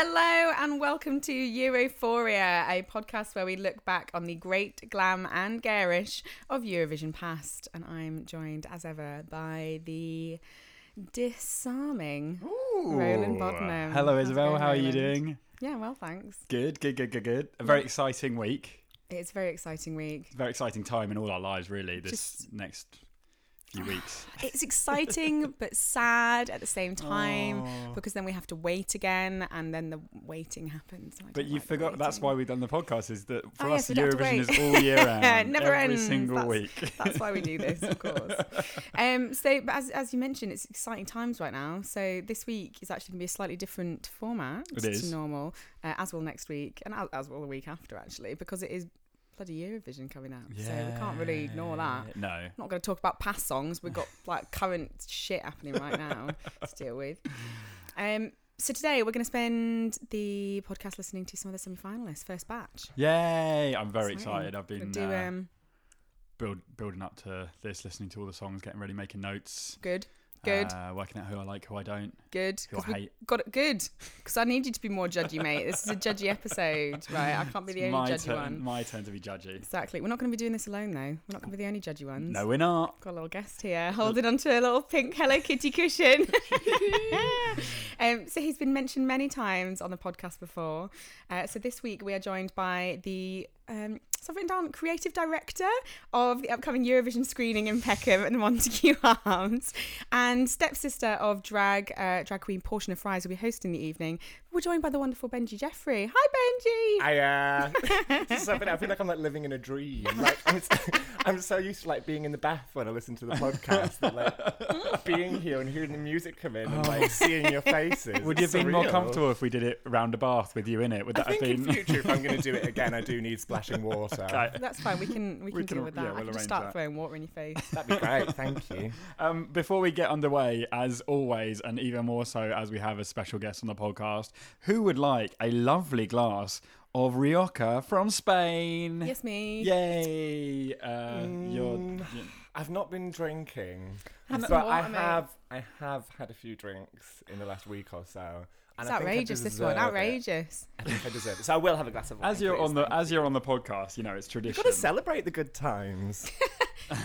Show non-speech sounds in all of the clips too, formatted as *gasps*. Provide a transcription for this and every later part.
Hello and welcome to Europhoria, a podcast where we look back on the great glam and garish of Eurovision past. And I'm joined, as ever, by the disarming Roland Bodnam. Hello, Isabel. going, How are you doing? Yeah, well, thanks. Good, good, good, good, good. A very exciting week. It's a very exciting week. Very exciting time in all our lives, really. This Just- next few weeks. It's *laughs* exciting but sad at the same time Oh. because then we have to wait again and then the waiting happens. But you like forgot that's why we've done the podcast. Is that for Oh, us yes, we don't have to Eurovision is all year *laughs* round, Never every ends. single That's- week. That's why we do this, of course. *laughs* Um, so, but as, as you mentioned, it's exciting times right now. So this week is actually going to be a slightly different format It to normal, uh, as will next week, and as, as will the week after, actually, because it is bloody Eurovision coming out. So we can't really ignore that. No. I'm not going to talk about past songs. We've got like current shit happening right now *laughs* to deal with. Um, so today we're going to spend the podcast listening to some of the semi-finalists, first batch. Yay! I'm very Exciting. excited. I've been do uh, um, build, building up to this, listening to all the songs, getting ready, making notes. good, good, Uh, working out who I like, who I don't, good. who I hate. got it good because I need you to be more judgy, mate. This is a judgy episode, *laughs* right? I can't be the It's only judgy turn, one. my turn to be judgy. Exactly. We're not going to be doing this alone, though. We're not going to be the only judgy ones. No, we're not. Got a little guest here, holding onto a little pink Hello Kitty cushion. *laughs* *laughs* um, so he's been mentioned many times on the podcast before. Uh, so this week we are joined by the um, Written down creative director of the upcoming Eurovision screening in Peckham and Montague *laughs* Arms, and stepsister of drag uh, drag queen Portia of Fries will be hosting the evening. We're joined by the wonderful Benji Jeffrey. Hi, Benji. I uh, *laughs* this is something I feel like I'm like living in a dream. Like I'm, s- *laughs* I'm so used to like being in the bath when I listen to the podcast, that, like *laughs* being here and hearing the music come in and like seeing your faces. Would you It's have been more surreal. comfortable if we did it round a bath with you in it? Would I that have think been? in future, if I'm going to do it again, I do need splashing water. Okay. That's fine. We can we can We can- deal with that. yeah, I we'll can just arrange start that. throwing water in your face. That'd be great. Thank you. Um, before we get underway, as always, and even more so as we have a special guest on the podcast, who would like a lovely glass of Rioja from Spain? yes, me. Yay! Uh, you're, Mm. you- I've not been drinking, Have but I have. I have had a few drinks in the last week or so. And It's I think I outrageous. This one, deserve it. outrageous. I think I deserve it. So I will have a glass of wine. as you're please, on the thank as you. you're on the podcast, you know it's tradition. You've got to celebrate the good times. *laughs*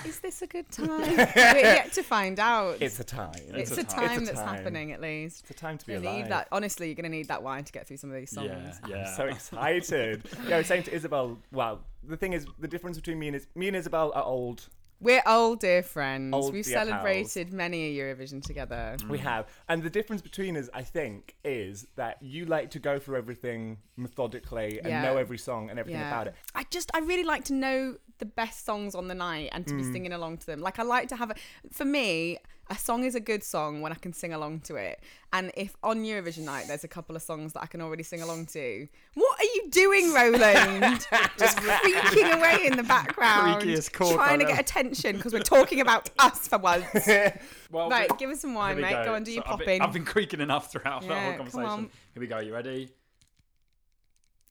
Is this a good time? We're yet to find out. It's a time. It's, it's a, a time, time. It's a that's time. happening at least. It's a time to be You alive. need that. Honestly, you're going to need that wine to get through some of these songs. yeah, yeah. I'm so excited. yeah, I was saying to Isabel, well, the thing is, the difference between me and is me and Isabel are old. We're old, dear friends. Old We've dear celebrated many a Eurovision together. Mm. We have, and the difference between us, I think, is that you like to go through everything methodically and Yeah. know every song and everything Yeah. about it. I just, I really like to know the best songs on the night and to be Mm. singing along to them. Like, I like to have a, for me, a song is a good song when I can sing along to it. And if on Eurovision night there's a couple of songs that I can already sing along to, what are you doing, *laughs* Roland? just freaking away in the background, trying to get attention because we're talking about *laughs* us for once. *laughs* well, right, give us some wine, mate. Go, on, do So your popping. I've been creaking enough throughout the Yeah, whole come conversation. on. Here we go. You ready?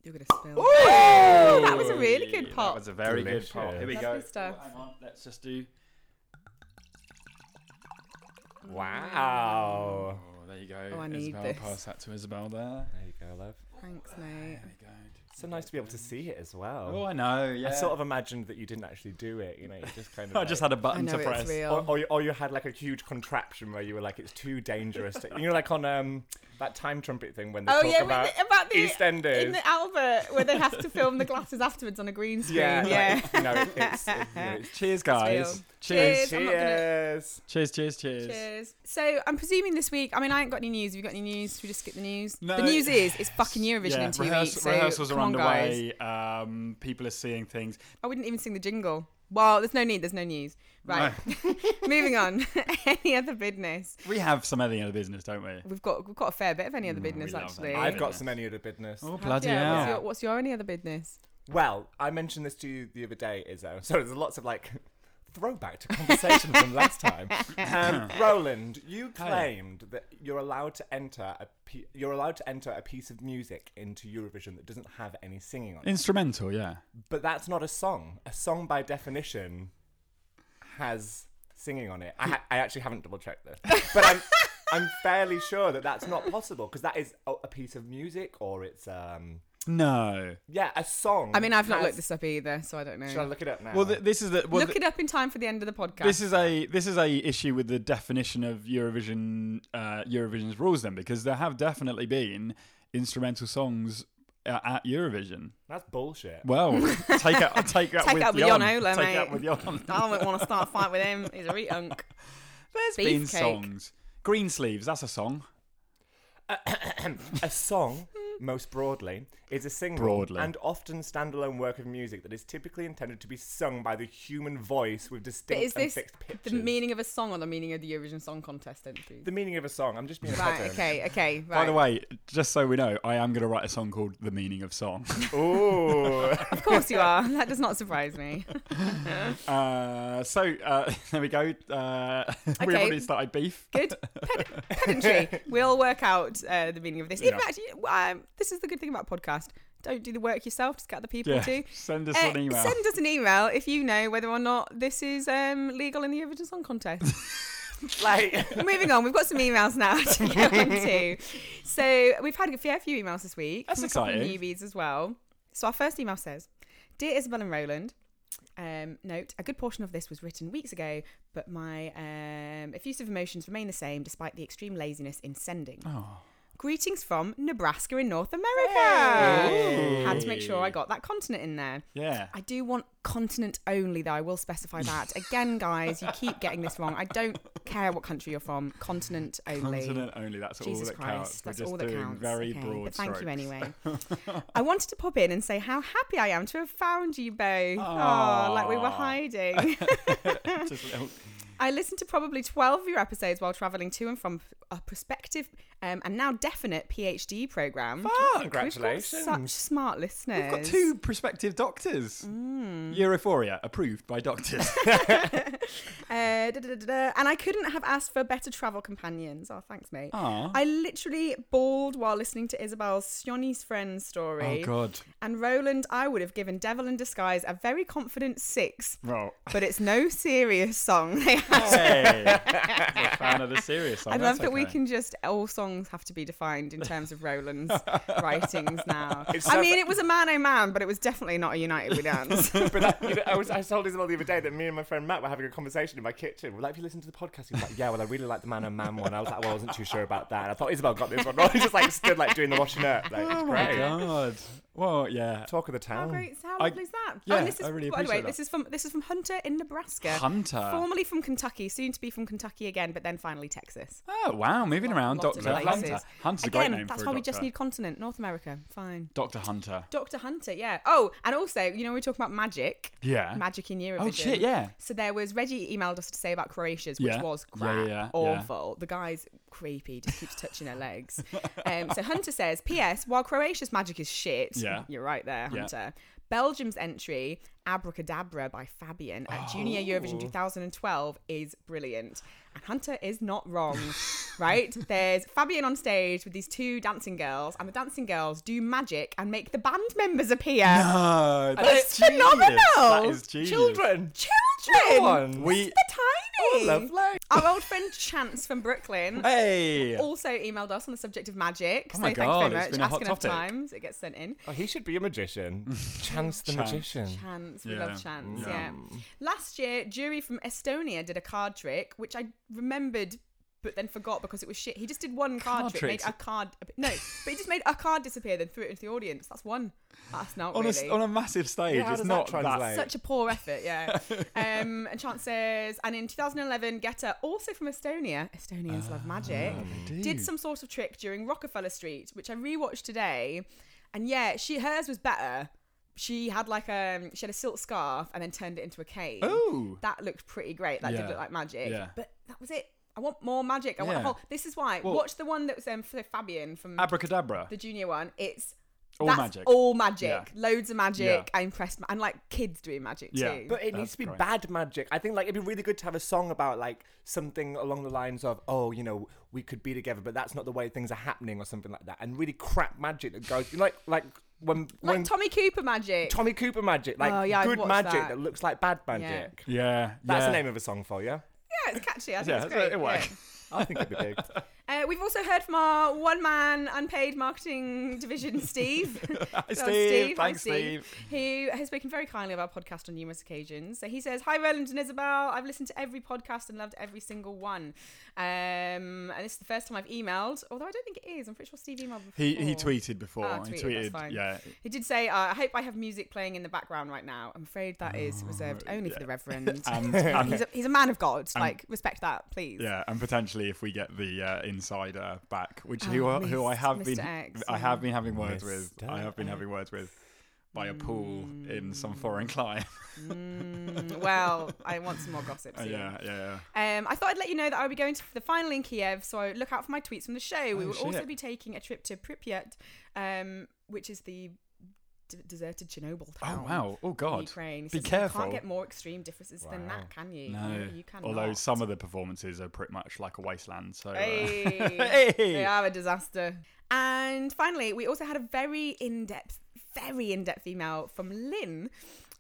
You're gonna spill. Ooh! that was a really good pop. That was a very good pop. Here we Lovely go. stuff. Hang on. Let's just do. Wow. Oh, there you go. Oh, I need Isabel, this. pass that to Isabel there. There you go, love. Thanks, mate. There we go. So nice to be able to see it as well. Oh, I know. Yeah. I sort of imagined that you didn't actually do it. You know, you just kind *laughs* of. I just had a button know to it's press. real. Or, or, you, or you had like a huge contraption where you were like, it's too dangerous. To, you know, like on um that time trumpet thing when they Oh talk yeah, about the, about the EastEnders. in the Albert where they have to film the glasses afterwards on a green screen. yeah, Yeah. like, you know, it's, *laughs* it's, you know, it's Cheers, guys. real. Cheers. Cheers. I'm not gonna- cheers. Cheers. Cheers. Cheers. Cheers. So I'm presuming this week. I mean, I ain't got any news. Have you got any news? Should we just skip the news? No. The news is it's fucking Eurovision Yeah, in two rehears- weeks. So rehearsals are on, underway. Um, people are seeing things. I wouldn't even sing the jingle. Well, there's no need. There's no news. Right. *laughs* Moving on. *laughs* any other business? We have some other other business, don't we? We've got we've got a fair bit of any other Mm, business we actually. I've got some any other business. Oh bloody you? hell! What's your, what's your only other business? Well, I mentioned this to you the other day, Izzo. *laughs* So there's lots of like throwback to conversation from last time. *laughs* Um, Roland, you claimed that you're allowed to enter a pe- you're allowed to enter a piece of music into Eurovision that doesn't have any singing on it. Instrumental, yeah. But that's not a song. A song by definition has singing on it. I, ha- I actually haven't double checked this, *laughs* but I'm I'm fairly sure that that's not possible because that is a, a piece of music or it's um No. yeah a song. I mean, I've not has- looked this up either, so I don't know. Should I look it up now? Well, th- this is the well, Look th- it up in time for the end of the podcast. this is a this is a issue with the definition of Eurovision uh, Eurovision's rules then because there have definitely been instrumental songs uh, at Eurovision. that's bullshit. Well, *laughs* take it take that Take with that with Jon. Jon Ola, Take mate. that with Jon. I don't want to start a fight with him. He's a retunk. *laughs* There's been Beefcake. songs. Green Sleeves, that's a song. *coughs* a song, most broadly, is a single Broadly. and often standalone work of music that is typically intended to be sung by the human voice with distinct is and this fixed pitches. The meaning of a song or the meaning of the Eurovision Song Contest entries? The meaning of a song. I'm just being Right, pedant. okay, okay, right. By the way, just so we know, I am going to write a song called "The Meaning of Song." *laughs* Ooh. Of course you are. That does not surprise me. *laughs* uh, so uh, *laughs* there we go. Uh, We've already started beef. Good. Ped- pedantry. We'll work out uh, the meaning of this. In Yeah. fact, you- um, this is the good thing about podcast. Don't do the work yourself. Just get other people Yeah, to. *laughs* send us Uh, an email. Send us an email if you know whether or not this is um, legal in the Eurovision Song Contest. *laughs* like, Moving on, we've got some emails now *laughs* to get on to. So we've had a fair few emails this week. That's from a couple of exciting. newbies as well. So our first email says, "Dear Isabel and Roland." Um, note: A good portion of this was written weeks ago, but my um, effusive emotions remain the same despite the extreme laziness in sending. Oh. Greetings from Nebraska in North America. Hey. Had to make sure I got that continent in there. Yeah. I do want continent only, though. I will specify that. Again, guys, you keep getting this wrong. I don't care what country you're from. Continent only. Continent only. That's Jesus all that Christ, counts. that's all that counts. very okay, broad but thank strokes. you anyway. *laughs* I wanted to pop in and say how happy I am to have found you both. Aw. Oh, like we were hiding. *laughs* *laughs* Just a little- I listened to probably 12 of your episodes while travelling to and from a prospective um, and now definite PhD program. congratulations. We've got such smart listeners. We've got two prospective doctors. Mm. Europhoria approved by doctors. *laughs* Uh, da, da, da, da, da. And I couldn't have asked for better travel companions. Oh, thanks, mate. Aw. I literally bawled while listening to Isabel's Shonny's friend story. oh God. And Roland, I would have given Devil in Disguise a very confident six, but it's no serious song. They *laughs* hey, I'm a fan of the serious song. I that's love that we okay. can just all songs have to be defined in terms of Roland's *laughs* writings now. It's I so mean, it was a man oh man, but it was definitely not a United We Dance. *laughs* but that, you know, I was I *laughs* told Isabel the other day that me and my friend Matt were having a conversation in my kitchen. We're like, "Have you listen to the podcast?" He was like, "Yeah, well, I really like the Man and Man one." I was like, "Well, I wasn't too sure about that." And I thought Isabel got this one. I just like stood like doing the washing up. Like, it's Oh my great. God. Well, yeah. Talk of the town. How town. great! How I- lovely is that? yeah, and this is, I really by the way, appreciate this is from this is from Hunter in Nebraska, Hunter. formerly from Kentucky, soon to be from Kentucky again, but then finally Texas. Oh wow, moving Lot- around, lot Doctor. Hunter. Hunter's a Again, great name that's for why a we just need continent, North America. Fine. Doctor Hunter. Doctor Hunter, yeah. Oh, and also, you know, we are talking about magic, Yeah. magic in Eurovision. Oh shit, yeah. So there was Reggie emailed us to say about Croatia's, which Yeah. was crap, yeah, yeah, yeah. awful. The guy's creepy, just keeps touching her legs. Um, so Hunter says, P.S. While Croatia's magic is shit, Yeah. you're right there, Yeah. Hunter. Belgium's entry, Abracadabra by Fabian at Junior Eurovision Oh. 2012 is brilliant. And Hunter is not wrong, right? *laughs* There's Fabian on stage with these two dancing girls, and the dancing girls do magic and make the band members appear. No, That's that's genius. phenomenal. That is genius. Children. Children! Go on. We. They're tiny! Oh, lovely. Our old friend Chance from Brooklyn Hey. also emailed us on the subject of magic. Oh so my thank God, you it's very much. been a Ask hot enough topic. times, it gets sent in. Oh, he should be a magician. *laughs* Chance the Chance. magician. Chance, we Yeah. love Chance, Yeah. yeah. Last year, Jüri from Estonia did a card trick, which I remembered but then forgot because it was shit. He just did one card, Card trick, made a card. No, but he just made a card disappear, then threw it into the audience. That's one. That's not on, really. a, on a massive stage, Yeah, how it's does not that that. translate? Such a poor effort, yeah. *laughs* um, and Chance says, and in 2011, Getter, also from Estonia, Estonians love magic, Ah, did some sort of trick during Rockefeller Street, which I rewatched today, and yeah, she hers was better. She had like um, she had a silk scarf and then turned it into a cane. Oh. that looked pretty great. That Yeah. did look like magic. Yeah. but that was it. I want more magic. I want a Yeah. whole. This is why. Well- Watch the one that was um, for Fabian from Abracadabra. the junior one. It's All that's magic. All magic. Yeah. Loads of magic. Yeah. I impressed and like kids doing magic Yeah. too. But it That's needs to be great. bad magic. I think like it'd be really good to have a song about like something along the lines of, oh, you know, we could be together, but that's not the way things are happening, or something like that. And really crap magic that goes like like when like when Tommy Cooper magic. Tommy Cooper magic, like Oh, yeah, good magic that. that. looks like bad magic. Yeah. That's yeah. the name of a song for you. yeah, it's catchy. I think Yeah, it's it's- great. it works. I think it'd be big. *laughs* yeah. Uh, we've also heard from our one man unpaid marketing division, *laughs* Steve. Hi, *laughs* Steve. hi, Thanks, Steve. Who has spoken very kindly of our podcast on numerous occasions. So he says, Hi, Roland and Isabel. I've listened to every podcast and loved every single one. Um, and this is the first time I've emailed, although I don't think it is. I'm pretty sure Steve emailed before. He he tweeted before. Ah, he tweeted, tweeted. that's fine. Yeah. He did say, uh, I hope I have music playing in the background right now. I'm afraid that is reserved only for the Reverend. And, *laughs* and he's, a, he's a man of God. Um, like, respect that, please. yeah, and potentially if we get the uh, insider back, which Oh, who are- who I have Mr. been X, I have been having words with. I have been having words with by a pool in some foreign clime. Mm, well, I want some more gossip. *laughs* Uh, soon. yeah, yeah, yeah. Um, I thought I'd let you know that I'll be going to the final in Kiev, so look out for my tweets from the show. we Oh, will also be taking a trip to Pripyat, um, which is the d- deserted Chernobyl town. Oh wow! Oh god! Ukraine. Be says, You can't get more extreme differences than that, can you? No, you can. although some of the performances are pretty much like a wasteland. So uh, Hey, *laughs* Hey! they are a disaster. And finally, we also had a very in-depth, very in-depth email from Lynn.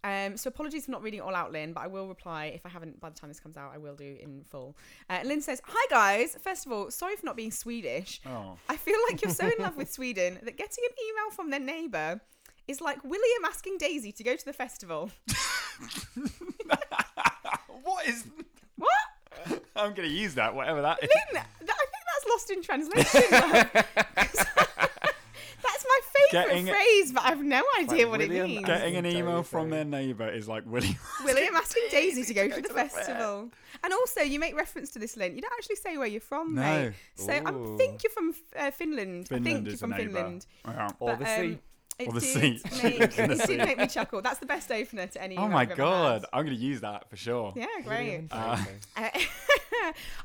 Um, so apologies for not reading it all out, Lynn, but I will reply if I haven't by the time this comes out. I will do in full. Uh, Lynn says, "Hi guys. First of all, sorry for not being Swedish. oh, I feel like you're so in love *laughs* with Sweden that getting an email from their neighbour is like William asking Daisy to go to the festival. *laughs* what is? What? I'm gonna use that, whatever that is. Lynn, th- I think that's lost in translation. *laughs* that's my favourite Getting- phrase, but I have no idea Like what William it means. Getting an Daisy. email from their neighbour is like William. *laughs* William asking Daisy to go to the to the fair. festival. And also, you make reference to this, Lynn. You don't actually say where you're from, No. mate. So I think you're from uh, Finland. I Finland think you're is from the. Finland. Yeah. Or the sea. It Or the did sea. Make, *laughs* it sea. did make me chuckle. That's the best opener to any. Oh my god! I'm gonna use that for sure. Yeah, great. Uh, Uh, *laughs*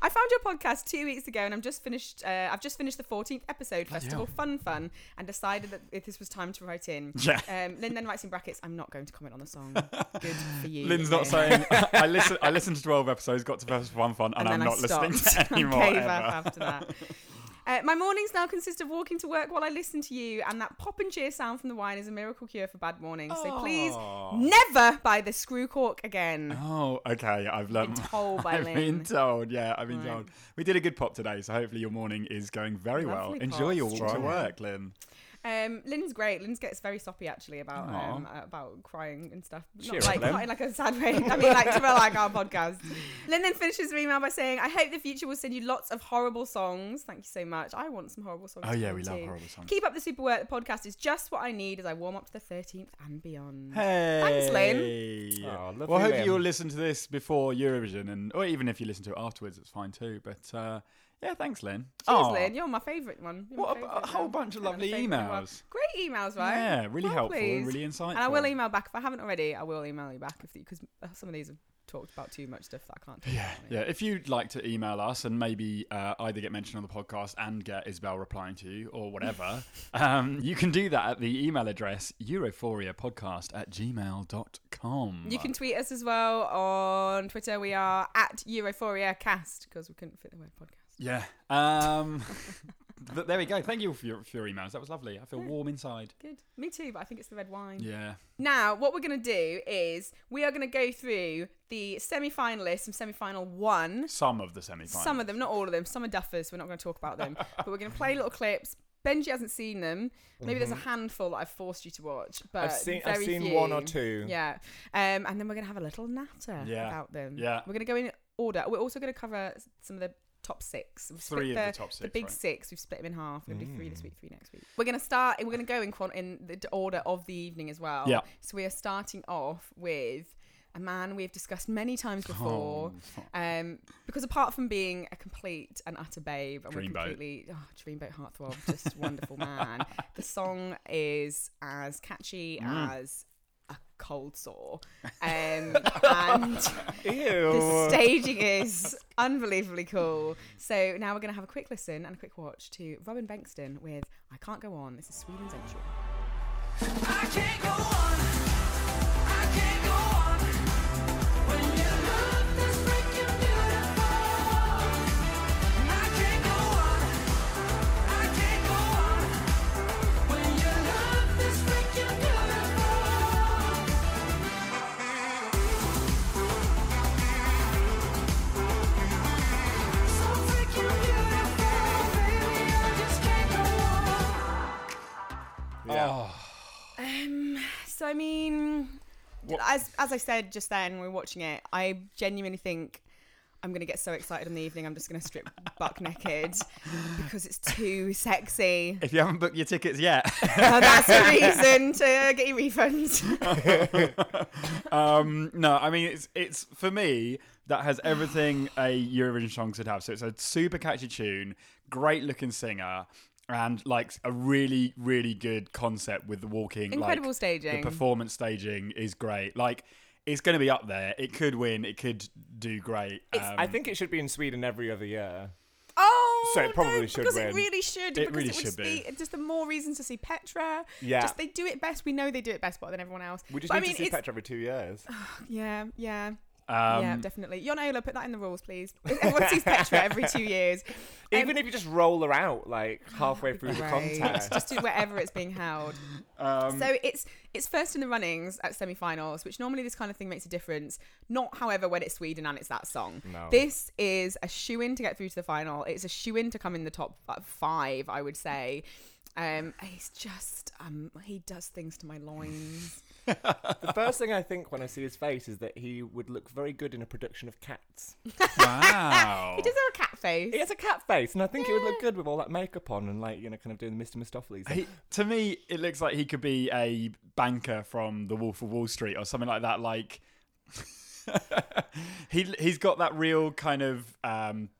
I found your podcast two weeks ago, and I'm just finished. Uh, I've just finished the 14th episode, Festival hell. Fun Fun, and decided that if this was time to write in. *laughs* Yeah. Um, Lynn then writes in brackets, "I'm not going to comment on the song. Good for you." Lynn's not saying. I listen. I listened to 12 episodes, got to first one fun, and, and I'm not I listening stopped. to any I more gave ever. up after that. Uh, my mornings now consist of walking to work while I listen to you, and that pop and cheer sound from the wine is a miracle cure for bad mornings. So please, never buy the screw cork again. Oh, okay. I've Been learned. *laughs* told by I've Lynn. been told. Yeah, I've been Right. told. We did a good pop today, so hopefully your morning is going very well. Lovely Enjoy your walk to Strong. work, Lynn. Um, Lynn's great. Lynn gets very soppy actually about um, uh, about crying and stuff. Cheer Not up, like Lynn. not in like a sad way. I mean like to like our podcast. *laughs* Lynn then finishes her email by saying, "I hope the future will send you lots of horrible songs. Thank you so much. I want some horrible songs. Oh yeah, come we love horrible songs. Keep up the super work. The podcast is just what I need as I warm up to the 13th and beyond. Hey. Thanks, Lynn. Oh, well, I hope Lynn. you'll listen to this before Eurovision, and or even if you listen to it afterwards, it's fine too. But uh, yeah, thanks, Lynn. Cheers, Aw. Lynn. You're my favourite one. You're What a, a whole one. bunch of lovely emails. Great emails, right? Yeah, really Oh, helpful, please. really insightful. And I will email back if I haven't already. I will email you back if because some of these have talked about too much stuff that I can't. Yeah, about. yeah. If you'd like to email us and maybe uh, either get mentioned on the podcast and get Isabel replying to you or whatever, *laughs* um, you can do that at the email address europhoriapodcast at gmail.com. You can tweet us as well on Twitter. We are at EurophoriaCast because we couldn't fit the word podcast. Yeah. Um, *laughs* th- there we go. Thank you for your, for your emails. That was lovely. I feel warm inside. Good. Me too, but I think it's the red wine. Yeah. Now, what we're going to do is we are going to go through the semi finalists from semi final one. Some of the semi finals. Some of them, not all of them. Some are duffers. We're not going to talk about them. *laughs* but we're going to play little clips. Benji hasn't seen them. Maybe there's a handful that I've forced you to watch, but I've seen I've very seen one or two. Yeah. Um, and then we're going to have a little natter Yeah. about them. Yeah. We're going to go in order. We're also going to cover some of the top six. We've split Three of the, the top six. the big right? six. We've split them in half. We're going to do three this Mm. week, three next week. We're going to start, we're going to go in, quant- in the order of the evening as well. Yeah. So we are starting off with a man we've discussed many times before. Um, because apart from being a complete and utter babe, and we're Dreamboat. completely oh, dreamboat heartthrob, just wonderful man. *laughs* The song is as catchy Mm. as cold sore, *laughs* um, and Ew. the staging is unbelievably cool. So now we're going to have a quick listen and a quick watch to Robin Bengtsson with "I Can't Go On." This is Sweden's entry. Yeah. Um, so I mean, What- as as I said just then, when we were watching it. I genuinely think I'm gonna get so excited in the evening. I'm just gonna strip buck naked *laughs* because it's too sexy. If you haven't booked your tickets yet, Uh, that's a *laughs* reason to get your refunds. *laughs* um, no, I mean it's it's for me that has everything a Eurovision song should have. So it's a super catchy tune, great looking singer, and like a really really good concept with the walking. Incredible like, staging. The performance staging is great. Like it's going to be up there. It could win. It could do great. Um, I think it should be in Sweden every other year. Oh, So it probably no, should because win. it really should. It because really it would should just be. Just the more reasons to see Petra. Yeah. Just they do it best. We know they do it best better than everyone else. We just But need I mean, to see Petra every two years. *sighs* Yeah, yeah, um, yeah, definitely. Jon Ola, put that in the rules, please. Everyone sees Petra *laughs* every two years. Um, Even if you just roll her out like *gasps* halfway through the contest. Just do wherever it's being held. um, So it's it's first in the runnings at semi-finals, which normally this kind of thing makes a difference. Not, however, when it's Sweden and it's that song. No. This is a shoe in to get through to the final. It's a shoe in to come in the top uh, five, I would say. Um, he's just um, he does things to my loins. *laughs* the first thing I think when I see his face is that he would look very good in a production of Cats. wow. He does have a cat face. He has a cat face, and I think it would look good with all that makeup on and like you know, kind of doing the Mr. Mistoffelees. He, to me, it looks like he could be a banker from The Wolf of Wall Street or something like that. Like *laughs* he he's got that real kind of um,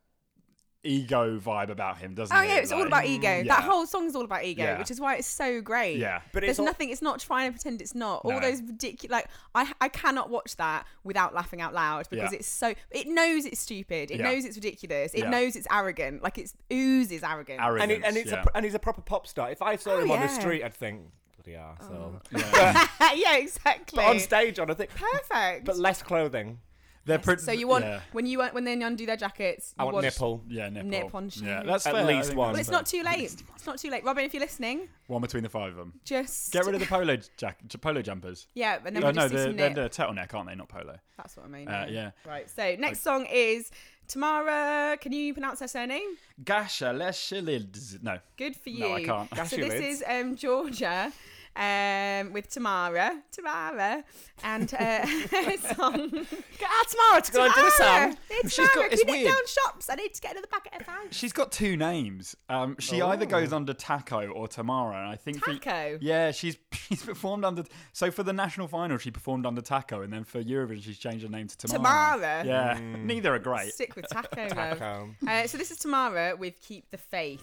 ego vibe about him, doesn't oh, it? Oh yeah, it's all about ego. Yeah. That whole song is all about ego, Yeah. which is why it's so great. Yeah. But There's it's all- nothing. It's not trying to pretend it's not. All No. those ridiculous. Like I, I cannot watch that without laughing out loud because Yeah. it's so. It knows it's stupid. It Yeah. knows it's ridiculous. It Yeah. knows it's arrogant. Like it's oozes arrogant. Arrogance, and, he, and he's yeah. a and he's a proper pop star. If I saw Oh, him on the yeah. Oh. street, I'd think bloody arsehole. Oh. *laughs* *laughs* yeah, exactly. But on stage, on I think, Perfect. but less clothing. They're pre- so you want yeah, when you when they undo their jackets, I you want nipple. yeah nipple. Nip on Yeah, that's At fair. I least one. But it's not too late. It's not too late, Robin. If you're listening, One between the five of them. just Get rid of the polo jack, polo jumpers. Yeah, and then Oh we no, just see they're, some they're, they're turtleneck, aren't they? Not polo. That's what I mean. Uh, yeah. Right. So next song is Tamara. Can you pronounce her surname? Gasha Leshilids. No. Good for you. No, I can't. So this is um, Georgia um, with Tamara. Tamara. And uh, *laughs* song. Get out tomorrow to go and do the Tamara! song. It's She's got- Tamara. it's Clean it weird. down shops. I need to get another packet of fans. She's got two names. Um, she either Oh. goes under Taco or Tamara, and I think for- Taco? yeah, she's *laughs* she's performed under. So for the national final, she performed under Taco, and then for Eurovision, she's changed her name to Tamara. Tamara. Yeah, neither are great. Stick with Taco, love. *laughs* Taco. Uh, so this is Tamara with Keep the Faith.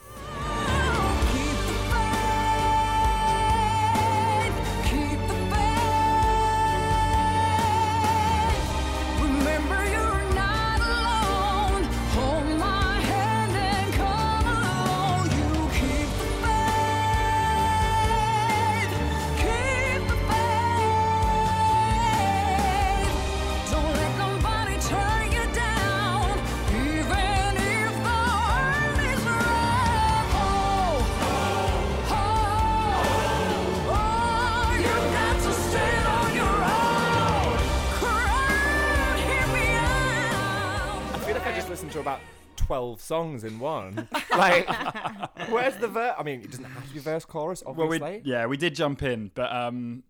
Songs in one. *laughs* like, *laughs* where's the verse? I mean, it doesn't have to be verse chorus, Well, obviously. we yeah we did jump in, but um,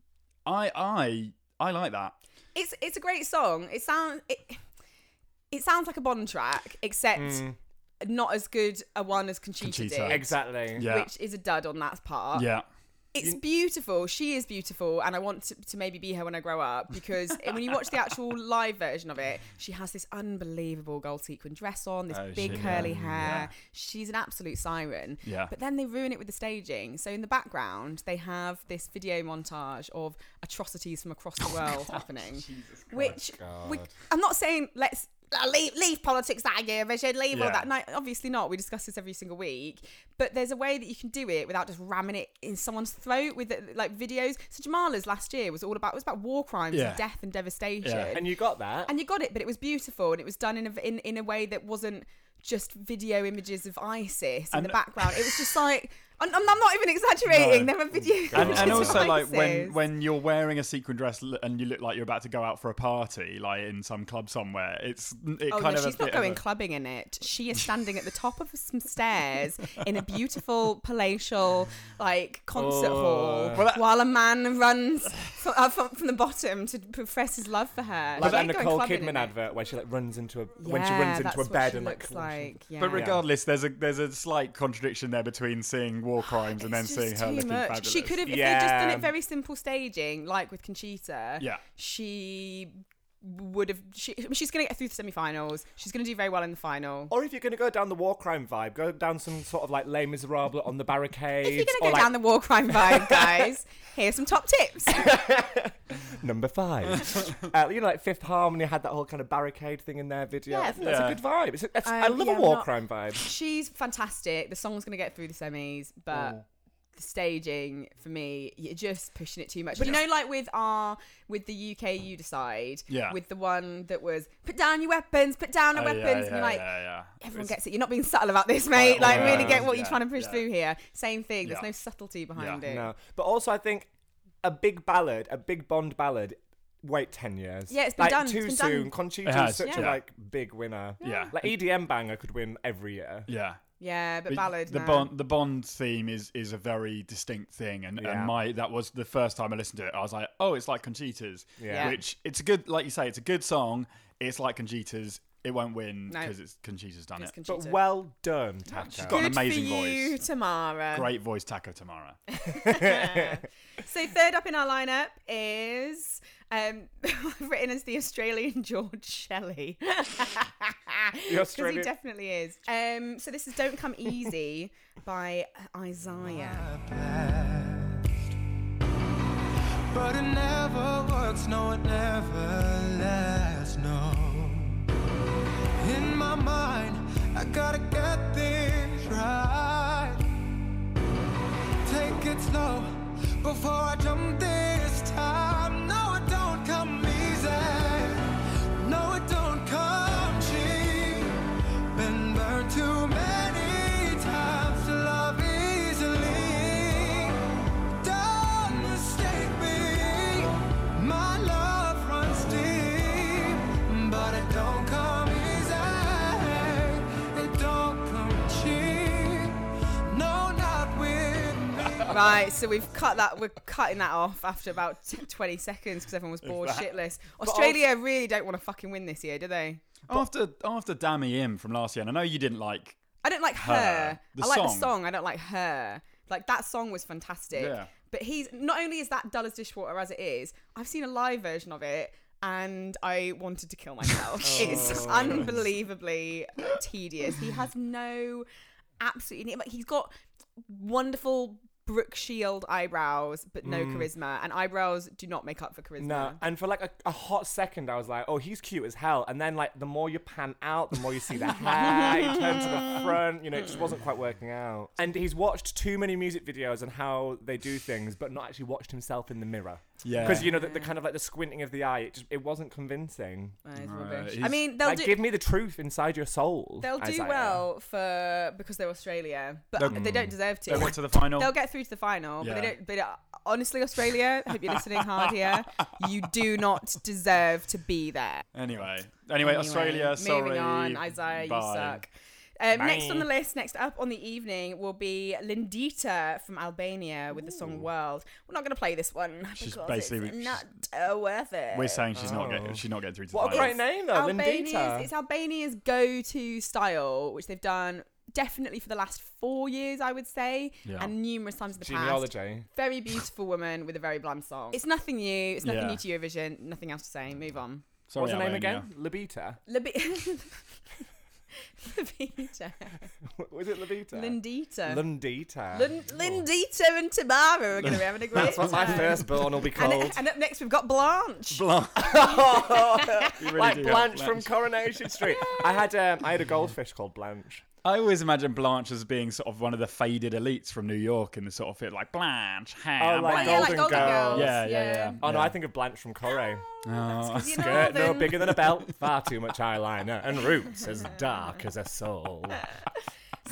I I I like that. It's it's a great song. It sounds it, it sounds like a Bond track, except Mm. not as good a one as Conchita, Conchita. did, Exactly. Yeah, which is a dud on that part. yeah. It's beautiful. She is beautiful, and I want to, to maybe be her when I grow up because *laughs* when you watch the actual live version of it, she has this unbelievable gold sequin dress on, this Oh, big she- curly yeah. hair. She's an absolute siren. Yeah. But then they ruin it with the staging. So in the background, they have this video montage of atrocities from across the world *laughs* oh, happening, which God. I'm not saying let's. Uh, Leave, leave politics that Eurovision, leave all that. No, obviously not. We discuss this every single week. But there's a way that you can do it without just ramming it in someone's throat with uh, like videos. So Jamala's last year was all about it was about war crimes Yeah. and death and devastation. Yeah. And you got that. And you got it, but it was beautiful and it was done in a in, in a way that wasn't just video images of ISIS in And- the background. It was just like I'm, I'm not even exaggerating. No. There are videos. and, and *laughs* also like when when you're wearing a sequin dress and you look like you're about to go out for a party like in some club somewhere it's it Oh kind no, of she's a not bit going a- clubbing in it. She is standing at the top of some stairs in a beautiful palatial like concert Oh. hall, Well, that- while a man runs from, uh, from, from the bottom to profess his love for her. Like that Nicole Kidman advert where she like runs into a when she runs into a bed and like like. Yeah. but regardless there's a there's a slight contradiction there between seeing war crimes and then seeing her looking much. fabulous She could have, if they'd just done it very simple staging, like with Conchita. yeah She would have. She, she's going to get through the semi-finals. She's going to do very well in the final. Or if you're going to go down the war crime vibe, go down some sort of like Les Miserables on the barricades. If you're going to or go like down the war crime vibe, guys, *laughs* here's some top tips. *laughs* number five. *laughs* uh, you know, like Fifth Harmony had that whole kind of barricade thing in their video. Yeah. I think that's Yeah. a good vibe. It's a, it's, I Um, love yeah, a I'm war not- crime vibe. She's fantastic. The song's going to get through the semis, but Oh. The staging for me, you're just pushing it too much. But you know, like with our with the UK, you decide. Yeah. With the one that was put down your weapons, put down your yeah, weapons, yeah, and you're like. yeah, yeah. Everyone It's- gets it. You're not being subtle about this, mate. Quite Like, really get what you're trying to push yeah. through here. Same thing. There's Yeah. no subtlety behind it. No, but also I think a big ballad, a big Bond ballad. Wait ten years. Yeah, it's been like, done, Too it's been soon. done. Conchita is such yeah. a like big winner. yeah Like EDM banger could win every year. yeah Yeah, but But ballad. The nah. Bond, the Bond theme is is a very distinct thing, and, Yeah. and my that was the first time I listened to it. I was like, oh, it's like Conchita's, Yeah. which it's a good, like you say, it's a good song. It's like Conchita's. It won't win No. because it's Conchita's done It's it. Conchita. But well done, she's Taka. got an amazing for you, voice. Tamara. Great voice, Taco Tamara. *laughs* *laughs* So third up in our lineup is um, *laughs* written as the Australian George Shelley. *laughs* Because he definitely is. Um, so this is "Don't Come Easy" *laughs* by Isaiah. But it never works, no, it never lasts, no. In my mind, I gotta get this right. Take it slow before I jump this time. Right, so we've cut that. We're cutting that off after about t- 20 seconds because everyone was bored that- shitless. *laughs* Australia really don't want to fucking win this year, do they? after after Dami Im from last year, and I know you didn't like. I don't like her. Her. The I like the song. song. I don't like her. Like that song was fantastic. Yeah. But he's not only is that dull as dishwater as it is. I've seen a live version of it. And I wanted to kill myself. *laughs* It's oh, unbelievably tedious. He has no, absolutely. Like he's got wonderful Brooke Shield eyebrows, but no mm. charisma. And eyebrows do not make up for charisma. No, and for like a, a hot second, I was like, "Oh, he's cute as hell." And then, like, the more you pan out, the more you see the *laughs* hair. turn to the front. You know, it just wasn't quite working out. And he's watched too many music videos on how they do things, but not actually watched himself in the mirror. Yeah. Because you know the, the kind of like the squinting of the eye, it just it wasn't convincing. That is rubbish. I he's- mean, they'll like, do. give me the truth inside your soul. They'll do Isaiah. well for because they're Australia, but They'll- they don't deserve to. They went to the final. They'll get through to the final, but they Yeah. don't. But uh, honestly, Australia, I hope you're listening hard here. You do not deserve to be there. Anyway, anyway, Australia. Moving sorry. on, Isaiah, Bye. you suck. Um, next on the list, next up on the evening, will be Lindita from Albania with the song "World." We're not going to play this one *laughs* She's because basically- it's not uh, worth it. We're saying she's not Oh. getting. She's not getting through to the What a great name though, Albania's, Lindita. it's Albania's go-to style, which they've done definitely for the last four years, I would say, Yeah. and numerous times in the past. Genealogy. Very beautiful woman with a very bland song. It's nothing new. It's nothing Yeah. new to Eurovision. Nothing else to say. Move on. Sorry, What's her name Albania. again? Labita. Libi- *laughs* Lindita. *laughs* Was it Labita? Lindita. Lundita. Lin- Lindita and Tamara are going to be having a great That's what my time. firstborn will be And, called. and up next we've got Blanche. Blanche. *laughs* *laughs* You really like do Blanche from Coronation Street. I had um, I had a goldfish called Blanche. I always imagine Blanche as being sort of one of the faded elites from New York in the sort of fit like Blanche, hey, Oh, like Oh, Blanche. yeah, like Golden Golden Girls. Girls. Yeah, yeah, yeah. Oh no, I think of Blanche from Corrie. Oh. Skirt no bigger than a belt, *laughs* far too much eyeliner, and roots as dark as a soul. *laughs*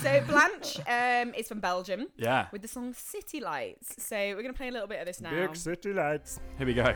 So Blanche um, is from Belgium Yeah, with the song City Lights. So we're going to play a little bit of this now. Big city lights. here we go.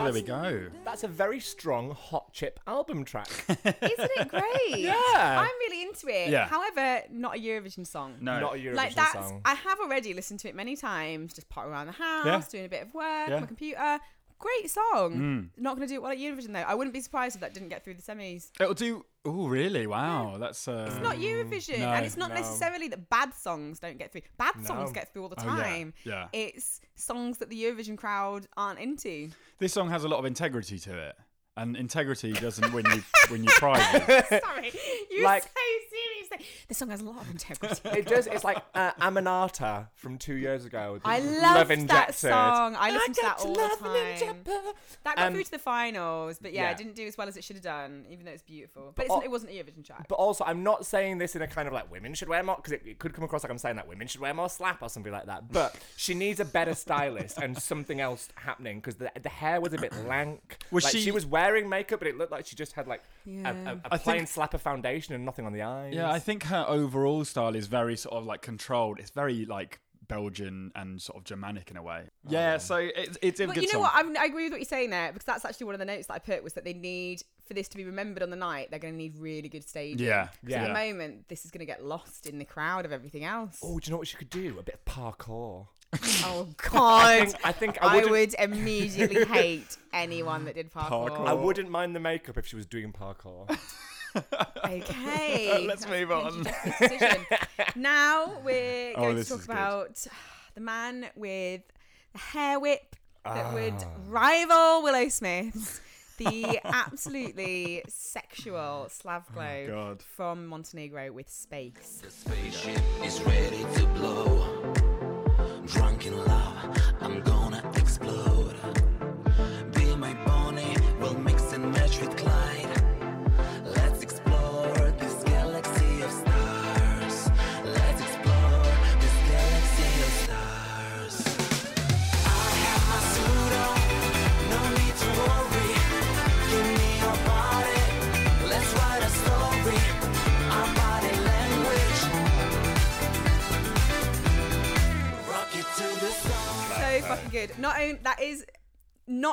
So there we go. That's a very strong hot chip album track. *laughs* Isn't it great? Yeah. I'm really into it. Yeah. However, not a Eurovision song. No, Not a Eurovision like that's song. I have already listened to it many times, just potting around the house, Yeah. doing a bit of work Yeah. on my computer. Great song. Mm. Not going to do it well at Eurovision though. I wouldn't be surprised if that didn't get through the semis. it'll do. Oh, really? Wow, that's. Uh, It's not Eurovision, no, and it's not no. necessarily that bad songs don't get through. Bad songs No. get through all the Oh, yeah, time. yeah. It's songs that the Eurovision crowd aren't into. This song has a lot of integrity to it, and integrity doesn't win you *laughs* win you prizes. Sorry, you're Like- so serious. This song has a lot of integrity. It does. It's like uh, Aminata from two years ago. I Love loved that Injected. song. I listened to that got all your the love time. injected. That got Um, through to the finals, but yeah, yeah. it didn't do as well as it should have done, even though it's beautiful. But, it's, al- it wasn't a Eurovision track. But also, I'm not saying this in a kind of like women should wear more because it, it could come across like I'm saying that women should wear more slap or something like that. But *laughs* she needs a better stylist and something else happening because the, the hair was a bit *coughs* lank. Was like, she- she was wearing makeup, but it looked like she just had like a, Yeah. a, a I plain think- slap of foundation and nothing on the eyes. Yeah, I think her overall style is very sort of like controlled. It's very like Belgian and sort of Germanic in a way. Yeah, um, so it's it's a But good you know song. what? I'm, I agree with what you're saying there because that's actually one of the notes that I put was that they need for this to be remembered on the night. They're going to need really good staging. Yeah, 'Cause yeah. At the moment, this is going to get lost in the crowd of everything else. Oh, do you know what she could do? A bit of parkour. *laughs* Oh I God! think I think I I wouldn't. would immediately *laughs* hate anyone that did parkour. Parkour. I wouldn't mind the makeup if she was doing parkour. *laughs* Okay. Let's that's move on. decision. now we're Oh, going to this talk is good. about the man with the hair whip that would Ah. rival Willow Smith's. The absolutely sexual Slavko Oh, God. from Montenegro with Space. The Spaceship is ready to blow. Drunk in love,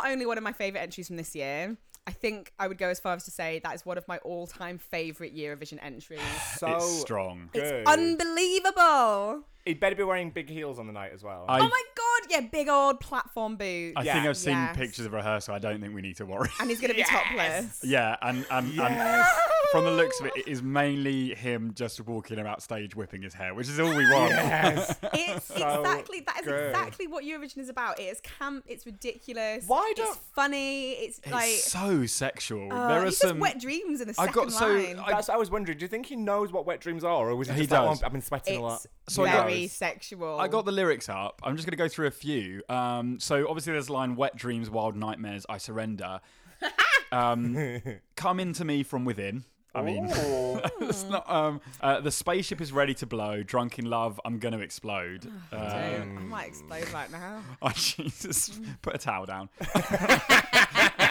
not only one of my favorite entries from this year. I think I would go as far as to say that is one of my all-time favorite Eurovision entries. *sighs* So it's strong. good. It's unbelievable. He'd better be wearing big heels on the night as well. I, Oh my god, yeah, big old platform boots. I Yeah. think I've seen Yes. pictures of rehearsal. I don't think we need to worry. and he's going to be Yes. topless. yeah, and and, and from the looks of it, it is mainly him just walking about stage whipping his hair, which is all we want. yes. *laughs* It's So exactly that is good. exactly what Eurovision is about. It is camp. It's ridiculous. Why It's don't- funny. It's, It's like so sexual. uh, there are he says some. wet dreams in the I second got so- line. I- That's what I was wondering. Do you think he knows what wet dreams are, or was it He just like, does. "Oh, I've been sweating a lot? it's So I got- very sexual. I got the lyrics up. I'm just going to go through a few. Um, so obviously there's the line "Wet dreams, wild nightmares, I surrender." *laughs* um, *laughs* come into me from within. I mean, *laughs* it's not. Um, uh, the spaceship is ready to blow. Drunk in love, I'm going to explode. Dude, Um, I might explode right now. oh Jesus! Put a towel down.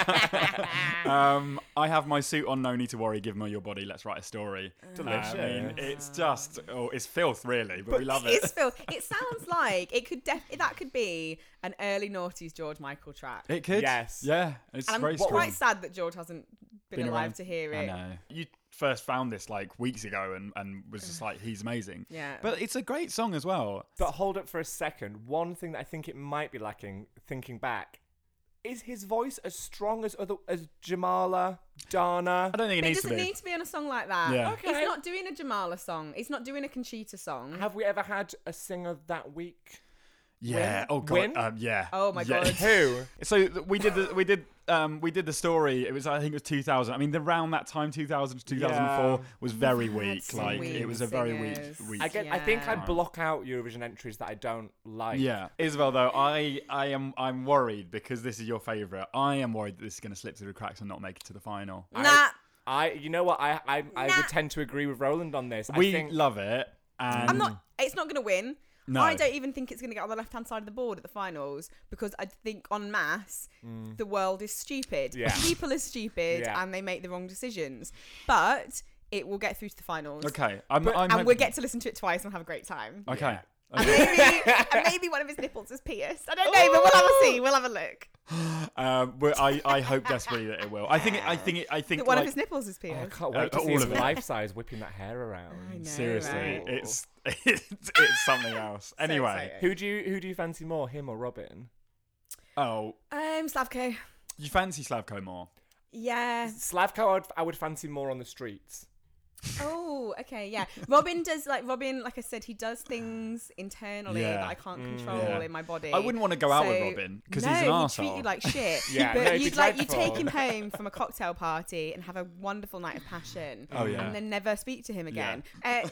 *laughs* um, I have my suit on. No need to worry. Give me your body. Let's write a story. Delicious. I mean, it's just. Oh, it's filth, really, but, we love It's it. It sounds like it could def- that could be an early noughties George Michael track. It could. Yes. Yeah. It's and very I'm strong. quite sad that George hasn't been, Been alive around- to hear I it. know. You first found this like weeks ago and, and was just like, he's amazing. Yeah. But it's a great song as well. But hold up for a second. One thing that I think it might be lacking, thinking back, is his voice as strong as other as Jamala, Dana? I don't think it But it needs to doesn't be. need to be on a song like that. Yeah. Okay. He's not doing a Jamala song. He's not doing a Conchita song. Have we ever had a singer that weak? Yeah. Win? Oh god. Win? Um, yeah. Oh my Yeah. God. *laughs* Who? So we did the we did um we did the story. It was I think it was 2000. I mean, around that time 2000 to 2004 Yeah. was very had weak. Like weak it was a very weak singers. week. I get. I think I block out Eurovision entries that I don't like. Yeah, Isabel. Though I, I am, I'm worried because this is your favourite. I am worried that this is going to slip through the cracks and not make it to the final. Nah. I. You know what? I. I. I Nah. would tend to agree with Roland on this. I we think. love it, and I'm not. It's not going to win. No. I don't even think it's going to get on the left hand side of the board at the finals because I think en masse the world is stupid. Mm. Yeah. *laughs* People are stupid Yeah. and they make the wrong decisions. But it will get through to the finals. Okay, I'm. But- I'm And hoping- we'll get to listen to it twice and have a great time. Okay. And okay. maybe, and *laughs* maybe one of his nipples is pierced. I don't know, but we'll have a see. We'll have a look. um, but I, I hope desperately that it will. I think. It, I think. It, I think. That one like, of his nipples is Oh, I pierced. can't Uh, wait to see all his of it. life size whipping that hair around. Know, seriously, right? it's, *laughs* it's it's something else. Anyway, exciting. Who do you who do you fancy more, him or Robin? oh, Um, Slavko. you fancy Slavko more? Yeah. Slavko, I would, I would fancy more on the streets. Oh, okay, yeah. Robin does like Robin, like I said, he does things internally Yeah. that I can't control yeah. in my body. I wouldn't want to go out with So- Robin because no, he's an he'd arsehole. treat you like shit. *laughs* Yeah, but no, it'd be you'd like you dreadful. take him home from a cocktail party and have a wonderful night of passion. Oh, yeah. and then never speak to him Yeah. again. Uh,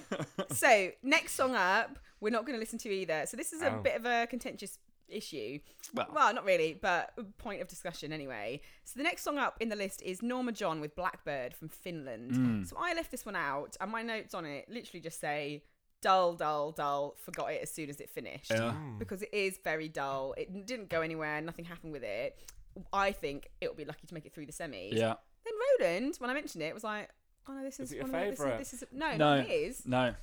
*laughs* so next song up, we're not going to listen to either. So this is a Oh. bit of a contentious issue. Well- well, not really, but point of discussion anyway. So the next song up in the list is Norma John with Blackbird from Finland. Mm. So I left this one out, and my notes on it literally just say dull, dull, dull. Forgot it as soon as it finished Yeah. because it is very dull. It didn't go anywhere. Nothing happened with it. I think it'll be lucky to make it through the semis. Yeah. Then Roland, when I mentioned it, was like, "Oh no, this is, Is it your one of this is- This is, no, No. not his. No.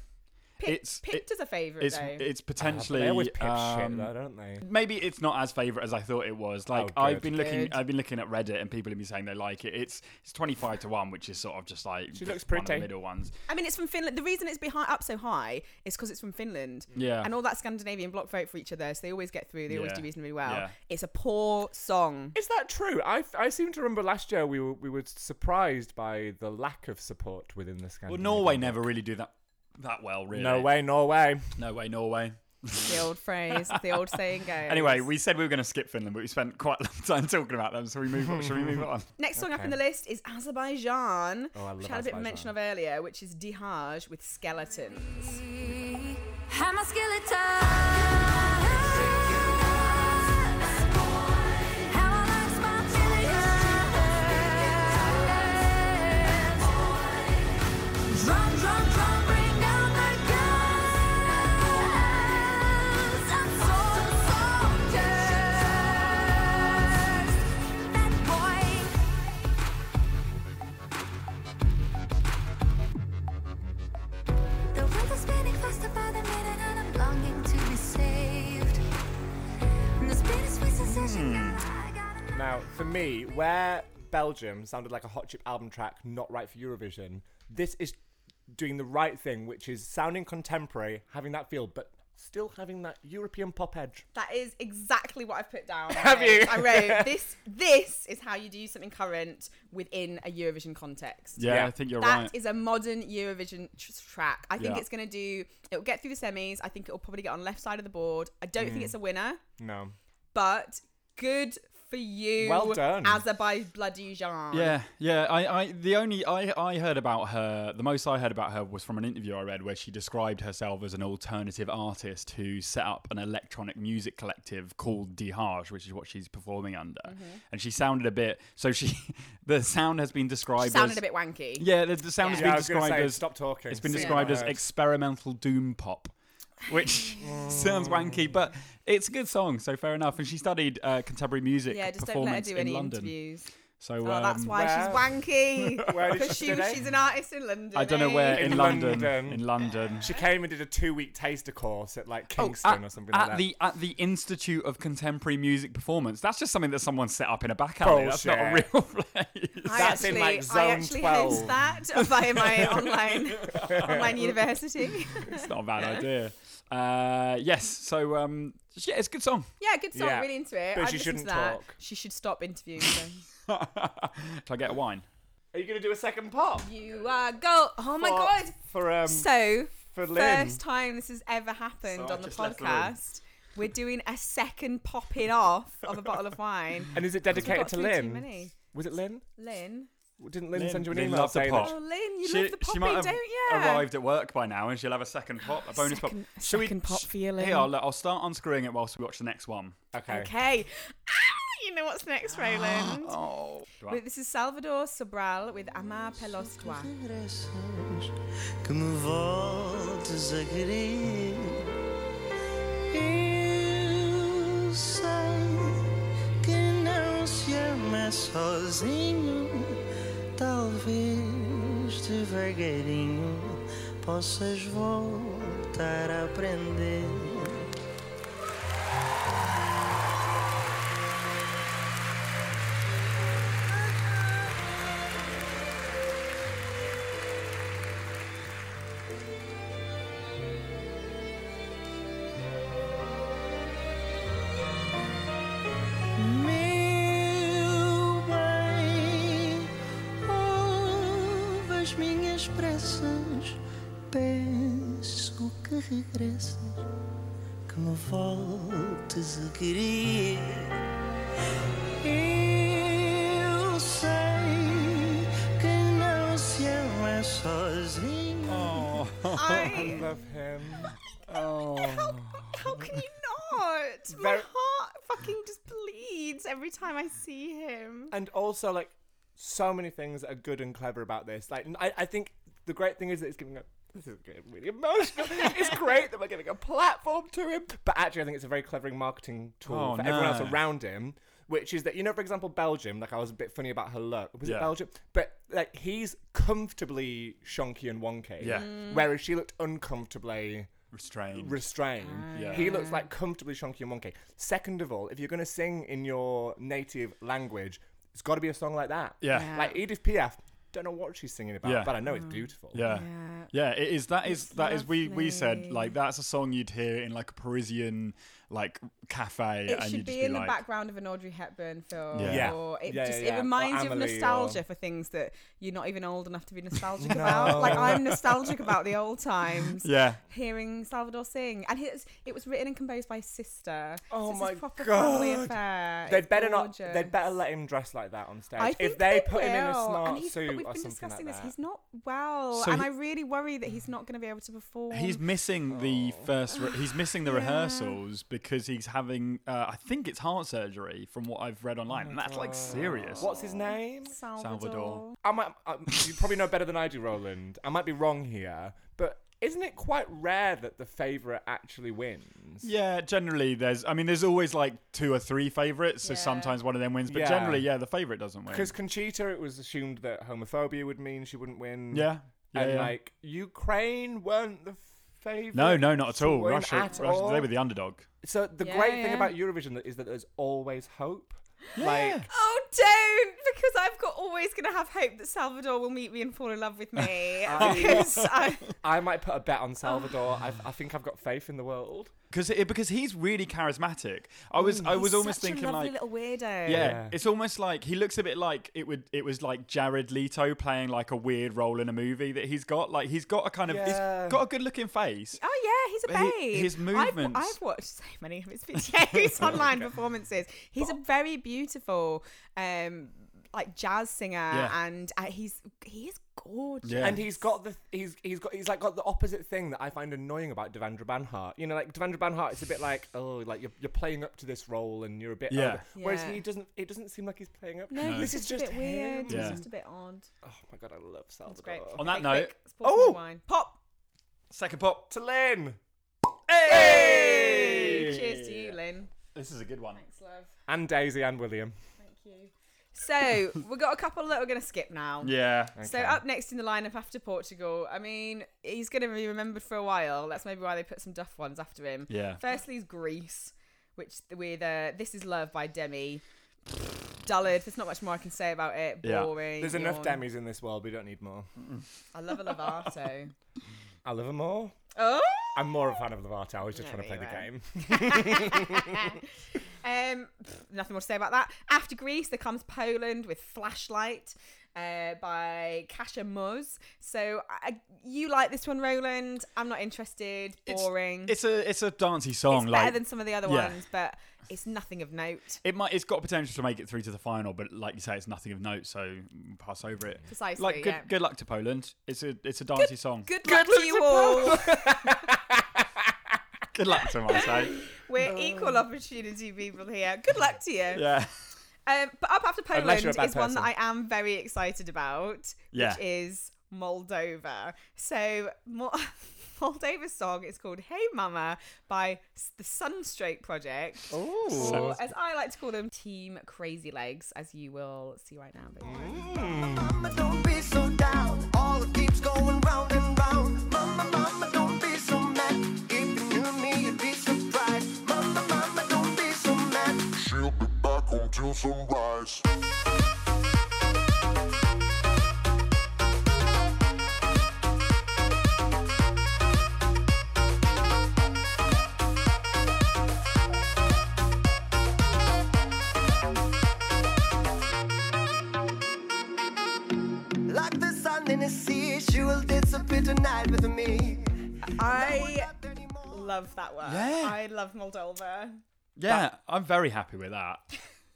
Pip, it's- Pip it- does a favourite It's though. it's Ah, but potentially they always pip um, shit, though, don't they? maybe it's not as favorite as I thought it was. Like Oh, I've good. been looking, Good. I've been looking at Reddit and people have been saying they like it. It's it's twenty five to one, which is sort of just like She looks one of the pretty. middle ones. I mean, it's from Finland. The reason it's behind up so high is because it's from Finland. Yeah. And all that Scandinavian block vote for each other, so they always get through. They always do reasonably well. Yeah. It's a poor song. Is that true? I, I seem to remember last year we were we were surprised by the lack of support within the Scandinavian. Well, Norway bloc. never really do that that well, really. No way, Norway. No way, Norway. The old phrase, the old saying goes. Anyway, we said we were going to skip Finland, but we spent quite a long time talking about them. So we move. on. Shall we move on? Next song up Okay. in the list is Azerbaijan, Oh, I which love I had a bit of mention of earlier, which is Dihaj with Skeletons. I'm a skeleton. Now, for me, where Belgium sounded like a Hot Chip album track, not right for Eurovision, this is doing the right thing, which is sounding contemporary, having that feel, but still having that European pop edge. That is exactly what I've put down. *laughs* Have I you? I wrote *laughs* this. This is how you do something current within a Eurovision context. Yeah, Yeah. I think you're That is right. That is a modern Eurovision tr- track. I think Yeah. it's going to do. It'll get through the semis. I think it'll probably get on left side of the board. I don't Mm. think it's a winner, No. but good for you. Well done. Azerbaijan. Bloody Jean. Yeah, yeah. I, I, the only I, I heard about her. The most I heard about her was from an interview I read where she described herself as an alternative artist who set up an electronic music collective called Dihaj, which is what she's performing under. Mm-hmm. And she sounded a bit. So she, *laughs* the sound has been She described. sounded as, a bit wanky. Yeah, the, the sound Yeah. has Yeah, been I was going to described say, as. stop talking. It's been See described what as experimental doom pop, which *laughs* sounds wanky, but it's a good song, so fair enough. And she studied uh, contemporary music Yeah, just don't let her performance do in any London. interviews. So Oh, that's um, why she's where- wanky. *laughs* Where did Because she she, today? she's an artist in London. I don't know eh? where in, In London. London. In London. She came and did a two-week taster course at like Oh, Kingston at, or something at like that. the at the Institute of Contemporary Music Performance. That's just something that someone set up in a back alley. That's not a real *laughs* place. I That's in, actually, like, I zone actually 12. host that via my *laughs* online online university. it's not a bad idea. Uh, yes. So um, yeah, it's a good song. yeah, good song. Yeah. Really into it. But I've she listened shouldn't to that. talk. She should stop interviewing. So. *laughs* Shall I get a wine? Are you gonna do a second pop? you are go. Oh my For- god. For um So for Lynn. first time this has ever happened So I on the just left the room. podcast. We're doing a second popping off of a bottle of wine. *laughs* And is it we've dedicated got to through too Lynn? many. Was it Lynn? Lynn. Didn't Lynn, Lynn- send you an Lynn email loves a saying pop. that? Oh, Lynn, you she, love the she poppy, might have don't you? arrived at work by now, and she'll have a second pop, a bonus pop. second, Shall we- second pop for you, Lynn. Here, I'll, I'll start unscrewing it whilst we watch the next one. Okay. Okay. Ah, you know what's next, Roland? *gasps* Oh. Wait, This is Salvador Sobral with Amar Pelos Dois. regressas, que me voltes a querer. Eu sei que não se ama sozinho, talvez devagarinho possas voltar a aprender. Minhas pressas, peço que regresses, que me voltes a querer. Eu sei que não se ama sozinho. Oh. *laughs* I love him. oh. how can you not? My heart fucking just bleeds every time I see him. And also, like, so many things that are good and clever about this. Like, I, I think the great thing is that it's giving a. This is getting really emotional. *laughs* it's great that we're giving a platform to him. But actually, I think it's a very clever marketing tool Oh, for everyone else around him. Which is that, you know, for example, Belgium, like I was a bit funny about her look. Was Yeah. it Belgium? But, like, he's comfortably shonky and wonky. Yeah. Mm. Whereas she looked uncomfortably Restrained. restrained. Ah. Yeah. He looks like comfortably chunky and wonky. Second of all, if you're going to sing in your native language, it's got to be a song like that. yeah. Yeah. Like Edith Piaf, don't know what she's singing about, Yeah. but I know it's mm. beautiful. Yeah. Yeah. Yeah, it is. That is. It's that is. We we said lovely. like that's a song you'd hear in like a Parisian like cafe, It and should you'd be in like, the background of an Audrey Hepburn film. Yeah. Yeah. Or it Yeah, just yeah, yeah. it reminds Or you of Amelie nostalgia or- for things that you're not even old enough to be *laughs* nostalgic No. about. Like I'm nostalgic about the old times. *laughs* Yeah. Hearing Salvador sing, and his, it was written and composed by his sister. Oh so my a proper family God. affair. They'd It's better not. They'd better let him dress like that on stage. I if they, they put him in a will. smart and he's, suit we've or been something discussing like this. that. He's not well, So and he- I really worry that he's not going to be able to perform. He's missing the Oh. first. Re- he's missing the rehearsals because he's having. Uh, I think it's heart surgery from what I've read online, and that's like serious. What's his name? Salvador. Salvador. I might. I, you probably know better than I do, Roland. I might be wrong here, but isn't it quite rare that the favourite actually wins? Yeah, generally there's. I mean, there's always like two or three favorites, so Yeah. sometimes one of them wins. But Yeah. generally, yeah, the favorite doesn't win. Because Conchita, it was assumed that homophobia would mean she wouldn't win. Yeah, yeah, and yeah. like Ukraine weren't the favourite. no, no, not at all. Russia, at Russia all. they were the underdog. So the Yeah, great thing about Eurovision is that there's always hope. Like Oh, don't! Because I've got always going to have hope that Salvador will meet me and fall in love with me. *laughs* I- because *laughs* I, I might put a bet on Salvador. I, I think I've got faith in the world. Because because he's really charismatic. I was I was almost such thinking a lovely like. little weirdo. Yeah, Yeah. it's almost like he looks a bit like it would. It was like Jared Leto playing like a weird role in a movie that he's got. Like he's got a kind of Yeah. he's got a good looking face. Oh yeah, he's a But babe. he- his I've- movements- I've, watched so many of his videos, *laughs* online performances. He's a very beautiful, um, like jazz singer, Yeah. and uh, he's he is gorgeous. Yeah. And he's got the he's he's got he's like got the opposite thing that I find annoying about Devendra Banhart. You know, like Devendra Banhart, it's a bit like *laughs* oh, like you're, you're playing up to this role and you're a bit Yeah. over- Whereas he doesn't. It doesn't seem like he's playing up. No, No. This is just, just a bit weird. him. He's Yeah. just a bit odd. Oh my god, I love Salvador. That's great. On that Okay, note- quick, let's pour some Oh! wine. Pop. Second pop. to Lynn Hey! Cheers to you, Lynn. This is a good one. Thanks, love. and Daisy and William. Thank you. So *laughs* we've got a couple that we're going to skip now. Yeah. So up next in the lineup after Portugal, I mean, he's going to be remembered for a while. That's maybe why they put some Duff ones after him. Yeah. Firstly is Greece, which with uh, This Is Love by Demy. Dullard. There's not much more I can say about it. Yeah. Boring. There's enough yawn. Demis in this world. We don't need more. I love a Lovato. *laughs* I love them more. oh. I'm more of a fan of Lovato. I was just There trying to play you the are. game. *laughs* um, pff, nothing more to say about that. After Greece, there comes Poland with Flashlight uh, by Kasia Muz. So I, you like this one, Roland? I'm not interested. Boring. It's a it's a dancey song. It's like better than some of the other yeah. ones, but it's nothing of note. it might it's got potential to make it through to the final, but like you say, it's nothing of note, so pass over it. Precisely. Like good yeah. good luck to Poland. It's a it's a dancey song. Good luck to you all. *laughs* *laughs* Good luck to them, I say. *laughs* We're equal opportunity people here. Good luck to you. Yeah. Um, but up after Unless Poland you're a bad is one that I person. am very excited about, Yeah. which is Moldova. So Mo- *laughs* Moldova's song is called "Hey Mama" by S- the Sunstroke Project, Ooh. or as I like to call them, Team Crazy Legs, as you will see right now. baby. Mama, don't be so with me. I love that one. Yeah. I love Moldova. Yeah, I'm very happy with that.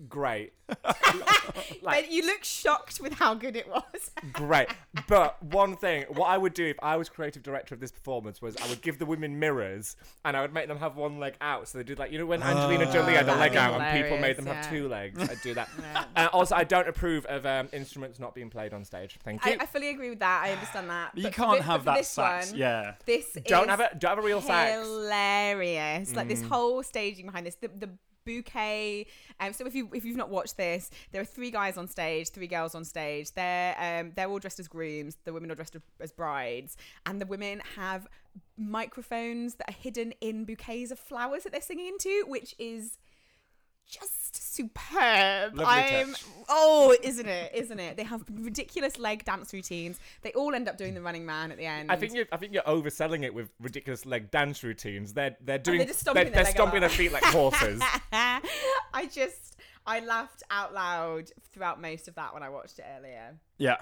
Great. *laughs* but you look shocked with how good it was. *laughs* Great. But one thing, what I would do if I was creative director of this performance was I would give the women mirrors and I would make them have one leg out. So they did like, you know, when Angelina Jolie had a leg out and people made hilarious, them have two legs, I'd do that. *laughs* And also, I don't approve of um, instruments not being played on stage. Thank you. I, I fully agree with that. I understand that. You But for can't thi- have for that this sax. one, Yeah. This don't is have a don't have a real sax. hilarious. Like Mm. this whole staging behind this, the, the bouquet. Um, so if you if you've not watched this, there are three guys on stage, three girls on stage. They're um, they're all dressed as grooms. The women are dressed as brides, and the women have microphones that are hidden in bouquets of flowers that they're singing into, which is just superb. Lovely I'm touch. oh, isn't it? Isn't it? They have ridiculous leg dance routines. They all end up doing the running man at the end. I think you I think you're overselling it with ridiculous leg dance routines. They're they're doing they're just stomping they're, their they're stomping their feet like horses. *laughs* I just I laughed out loud throughout most of that when I watched it earlier. Yeah.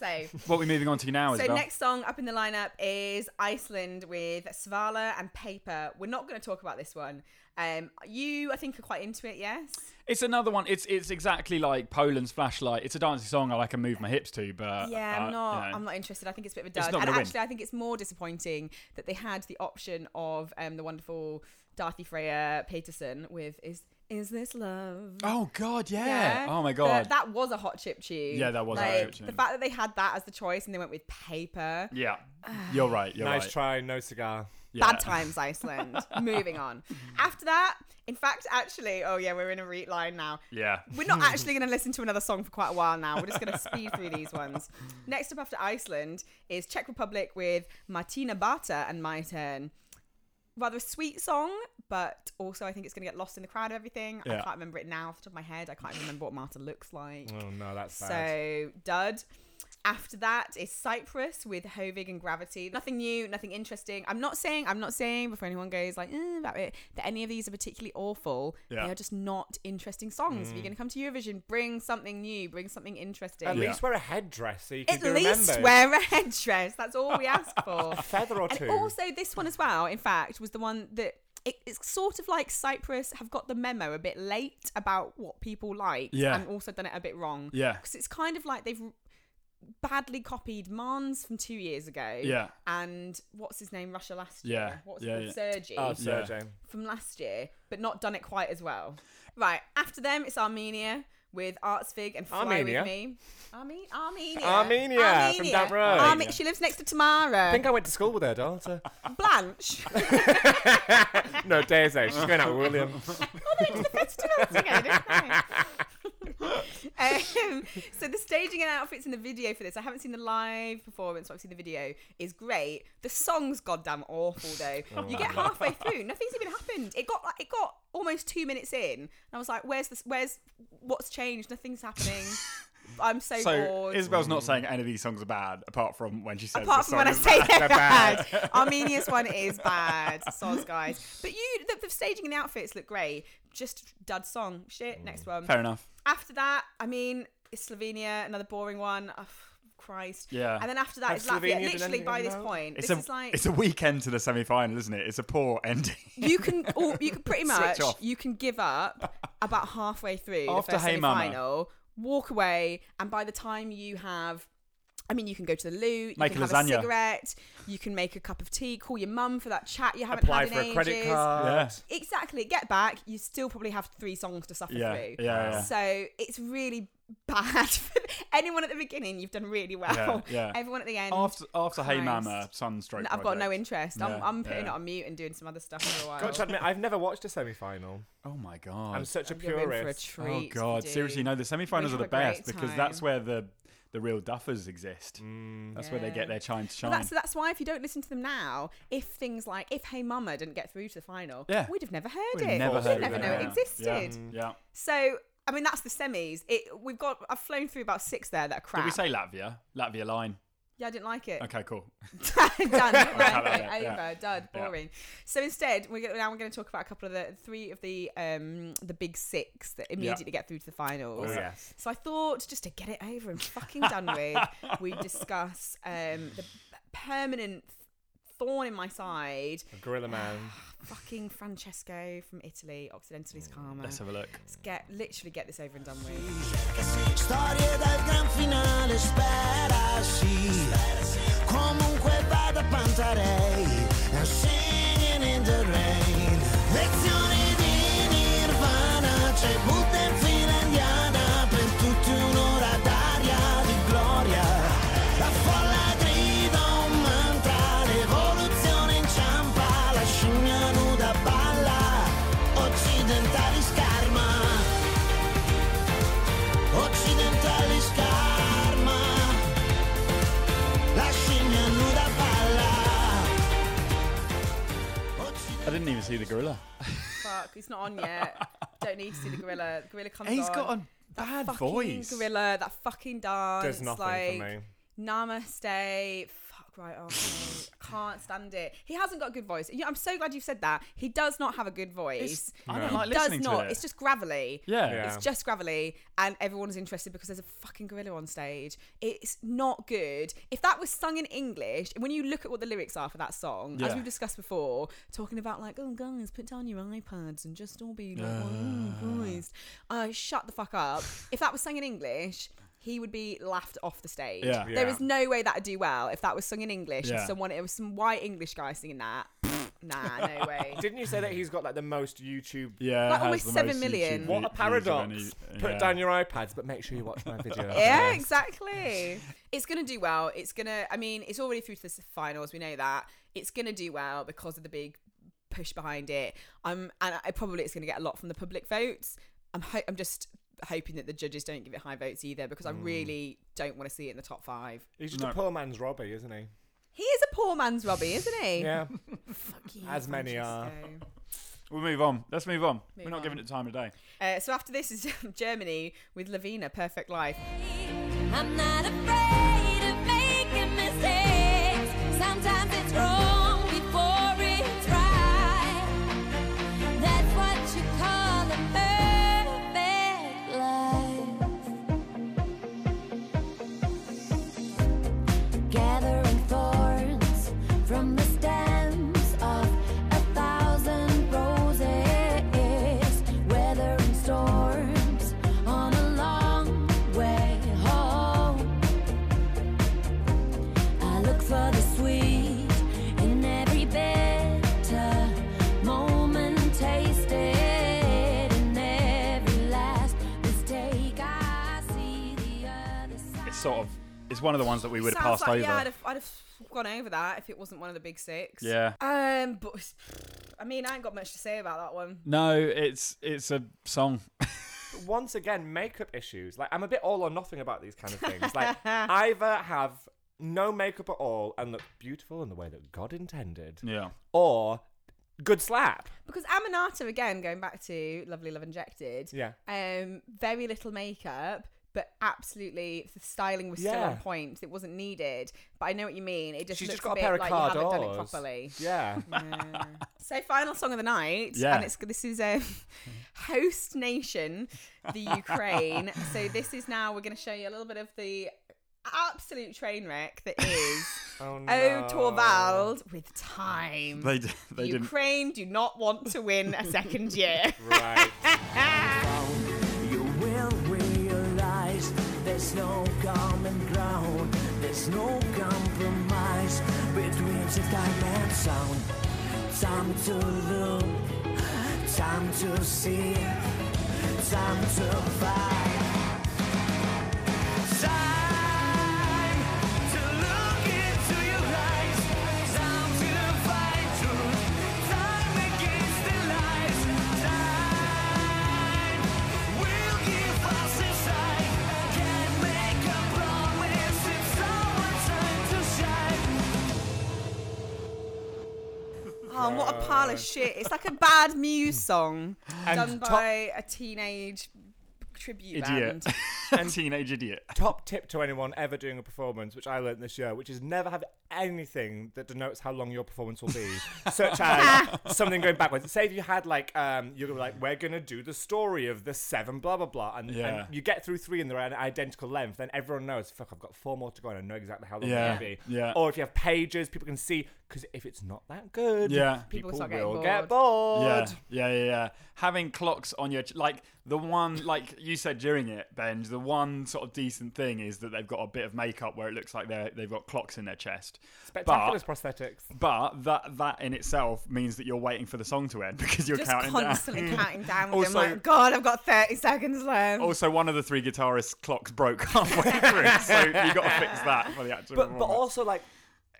So *laughs* What we're moving on to now is so next song up in the lineup is Iceland with Svala and Paper. We're not going to talk about this one. Um, you I think are quite into it, yes. It's another one. It's it's exactly like Poland's Flashlight. It's a dancing song I like can move my hips to, but Yeah, uh, I'm not. you know. I'm not interested. I think it's a bit of a dud. not And gonna win. actually, I think it's more disappointing that they had the option of um, the wonderful Daði Freyr Pétursson with "Is Is This Love." Oh God, yeah. Yeah. Oh my The- God. that was a hot chip tune. Yeah, that was a hot chip tune. The fact that they had that as the choice and they went with paper. yeah. *sighs* You're right. You're nice right. try, no cigar. Yeah. Bad times, Iceland. *laughs* Moving on. After that, in fact, actually, oh yeah, we're in a read line now. Yeah. We're not *laughs* actually going to listen to another song for quite a while now. We're just going to speed through these ones. Next up after Iceland is Czech Republic with Martina Bárta and My Turn. Rather a sweet song, but also I think it's going to get lost in the crowd of everything. I can't remember it now off the top of my head. I can't even remember what Marta looks like. Oh no, that's bad. So, dud. After that is Cyprus with Hovig and Gravity. Nothing new, nothing interesting. I'm not saying, I'm not saying before anyone goes like eh, about it that any of these are particularly awful. Yeah. They are just not interesting songs. If you're going to come to Eurovision, bring something new, bring something interesting. At Yeah. least wear a headdress so you can At be least remembered. wear a headdress. That's all we *laughs* ask for. a feather or and two. also, this one as well, in fact, was the one that it, it's sort of like Cyprus have got the memo a bit late about what people like, Yeah. and also done it a bit wrong. Yeah. because it's kind of like they've badly copied Måns from two years ago. Yeah. and what's his name, Russia last Yeah. year. What's Yeah, it called, Sergi oh, Yeah. Sergey. from last year, but not done it quite as well. Right after them, it's Armenia. With Artsvik and Fly Armenia? with me. Arme- Armenia. Armenia, from down road. Arme- she lives next to Tamara. I think I went to school with her daughter. Blanche. *laughs* no, Daisy. She's going out with William. oh, they went to the festival together, didn't they? *laughs* um, so the staging and outfits in the video for this, I haven't seen the live performance, but I've seen the video, is great. The song's goddamn awful though. you get halfway through, nothing's even happened. It got like it got almost two minutes in, and I was like, "Where's this? Where's what's changed? Nothing's happening." *laughs* I'm so, So bored. Isabel's not saying any of these songs are bad, apart from when she says Apart the from when I say bad. they're bad. Armenia's one is bad. Soz, guys. But you, the, the staging and the outfits look great. Just dud song. Shit. Next mm. one. Fair enough. After that, I mean, it's Slovenia, another boring one. Oh, Christ. Yeah. And then after that, Have it's Latvia. Slovenia done Literally, by this note? point, It's this a is like it's a weekend to the semi final, isn't it? It's a poor ending. you can, *laughs* all, you can pretty much, you can give up about halfway through After the first Hey Mama. Walk away, and by the time you have. I mean, you can go to the loo, you Make can a have lasagna. a cigarette, you can make a cup of tea, call your mum for that chat you haven't Apply had for in a credit ages. card. Yeah. Exactly. Get back. You still probably have three songs to suffer Yeah, through. yeah, yeah. So it's really *laughs* bad for anyone at the beginning. You've done really well. Yeah, yeah. *laughs* Everyone at the end. After after Hey Christ. Mama, Sunstroke. I've got no Project. interest. I'm, Yeah, I'm putting yeah. it on mute and doing some other stuff for a while. Got to admit, I've never watched a semi-final. Oh my god. I'm such a You're in for a purist. treat. oh god. Seriously, no. The semi-finals We are the have a great best because that's where the the real duffers exist. Mm. That's where they get their chime to But shine. that's that's why if you don't listen to them now, if things like if Hey Mama didn't get through to the final, Yeah. we'd have never heard We'd it. never We'd never know it. it Yeah. existed. Yeah. So I mean that's the semis. It we've got I've flown through about six there that are crap. Did we say Latvia? Latvia line. Yeah, I didn't like it. Okay, cool. *laughs* *laughs* done. Right, Yeah. over. Done. Yeah. Boring. So instead, we're gonna, now we're going to talk about a couple of the three of the um the big six that immediately get through to the finals. Oh, yes. So I thought just to get it over and fucking done with, *laughs* we discuss um the permanent thorn in my side, A Gorilla Man. fucking Francesco from Italy, Occidentali's Karma. Let's have a look. Let's get literally get this over and done with. Storie dal gran finale, spera sì. Comunque vada Pantarei, and I see the gorilla. Fuck, it's not on yet. *laughs* Don't need to see the gorilla. The gorilla comes He's on. got a That bad fucking voice. Gorilla, that fucking dance. Does nothing like, for me. Namaste. Fuck right off. Can't stand it. He hasn't got a good voice. Yeah, I'm so glad you said that. He does not have a good voice. I don't He like does listening not. to it. It's just gravelly. yeah. Yeah. It's just gravelly, and everyone's interested because there's a fucking gorilla on stage. It's not good. If that was sung in English, when you look at what the lyrics are for that song, as Yeah. we've discussed before, talking about like, oh guys, put down your iPads and just all be like, oh Christ, uh, shut the fuck up. if that was sung in English. He would be laughed off the stage. Yeah. There Yeah. is no way that'd do well if that was sung in English and Yeah. someone it was some white English guy singing that. nah, no *laughs* way. Didn't you say that he's got like the most YouTube? Yeah. Like has almost the seven most million. YouTube What a views of paradox! any- Put yeah. down your iPads, but make sure you watch my video. *laughs* Yeah, exactly. It's gonna do well. It's gonna. I mean, it's already through to the s- finals. We know that it's gonna do well because of the big push behind it. I'm, and I probably it's gonna get a lot from the public votes. I'm. Ho- I'm just hoping that the judges don't give it high votes either because I really don't want to see it in the top five. He's just No. a poor man's Robbie, isn't he? He is a poor man's Robbie, isn't he? Yeah. *laughs* Fuck you, As many are. Francesco. We'll move on. Let's move on. Move We're not on. giving it time of day. Uh, so after this is *laughs* Germany with Levina, Perfect Life. I'm not afraid sort of. It's one of the ones that we would have Sounds passed like, over. Yeah, I'd have, I'd have gone over that if it wasn't one of the big six. Yeah. Um, but I mean, I ain't got much to say about that one. No, it's it's a song. *laughs* once again, makeup issues. Like I'm a bit all or nothing about these kind of things. Like *laughs* either have no makeup at all and look beautiful in the way that God intended, Yeah. or good slap. Because Aminata, again, going back to Lovely Love Injected, Yeah. um, very little makeup, but absolutely the styling was still Yeah. on point. It wasn't needed. But I know what you mean. It just She's looks just got a bit pair of like car you haven't done it doors. properly. Yeah. Yeah. *laughs* so final song of the night, Yeah. and it's this is um, a *laughs* host nation, the Ukraine. *laughs* so this is now we're going to show you a little bit of the absolute train wreck that is Oh no. Oh Torvald with time. They d- they didn't. Ukraine do not want to win a second year. Right. There's no common ground, there's no compromise between the time and sound. Time to look, time to see, time to fight. Oh, what a pile of shit. It's like a bad Muse song And done top- by a teenage tribute Idiot. band. *laughs* *laughs* Teenage idiot. *laughs* Top tip to anyone ever doing a performance, which I learned this year, which is never have anything that denotes how long your performance will be, *laughs* such as something going backwards. Say if you had like, um, you're like, we're gonna do the story of the seven, blah blah blah, and, Yeah. and you get through three and they're an identical length, then everyone knows, fuck, I've got four more to go, and I know exactly how long Yeah, they're gonna be. yeah. Or if you have pages, people can see, because if it's not that good, Yeah. People people, will bored. get bored. Yeah, yeah, yeah, yeah. Having clocks on your like the one like you said during it, Benj. The one sort of decent thing is that they've got a bit of makeup where it looks like they they've got clocks in their chest. Spectacular But prosthetics. but that that in itself means that you're waiting for the song to end *laughs* because you're Just counting constantly down. *laughs* counting down with them Also- like, God, I've got 30 seconds left. Also, one of the three guitarists' clocks broke *laughs* halfway through, so you got to fix that for the actual. but but also like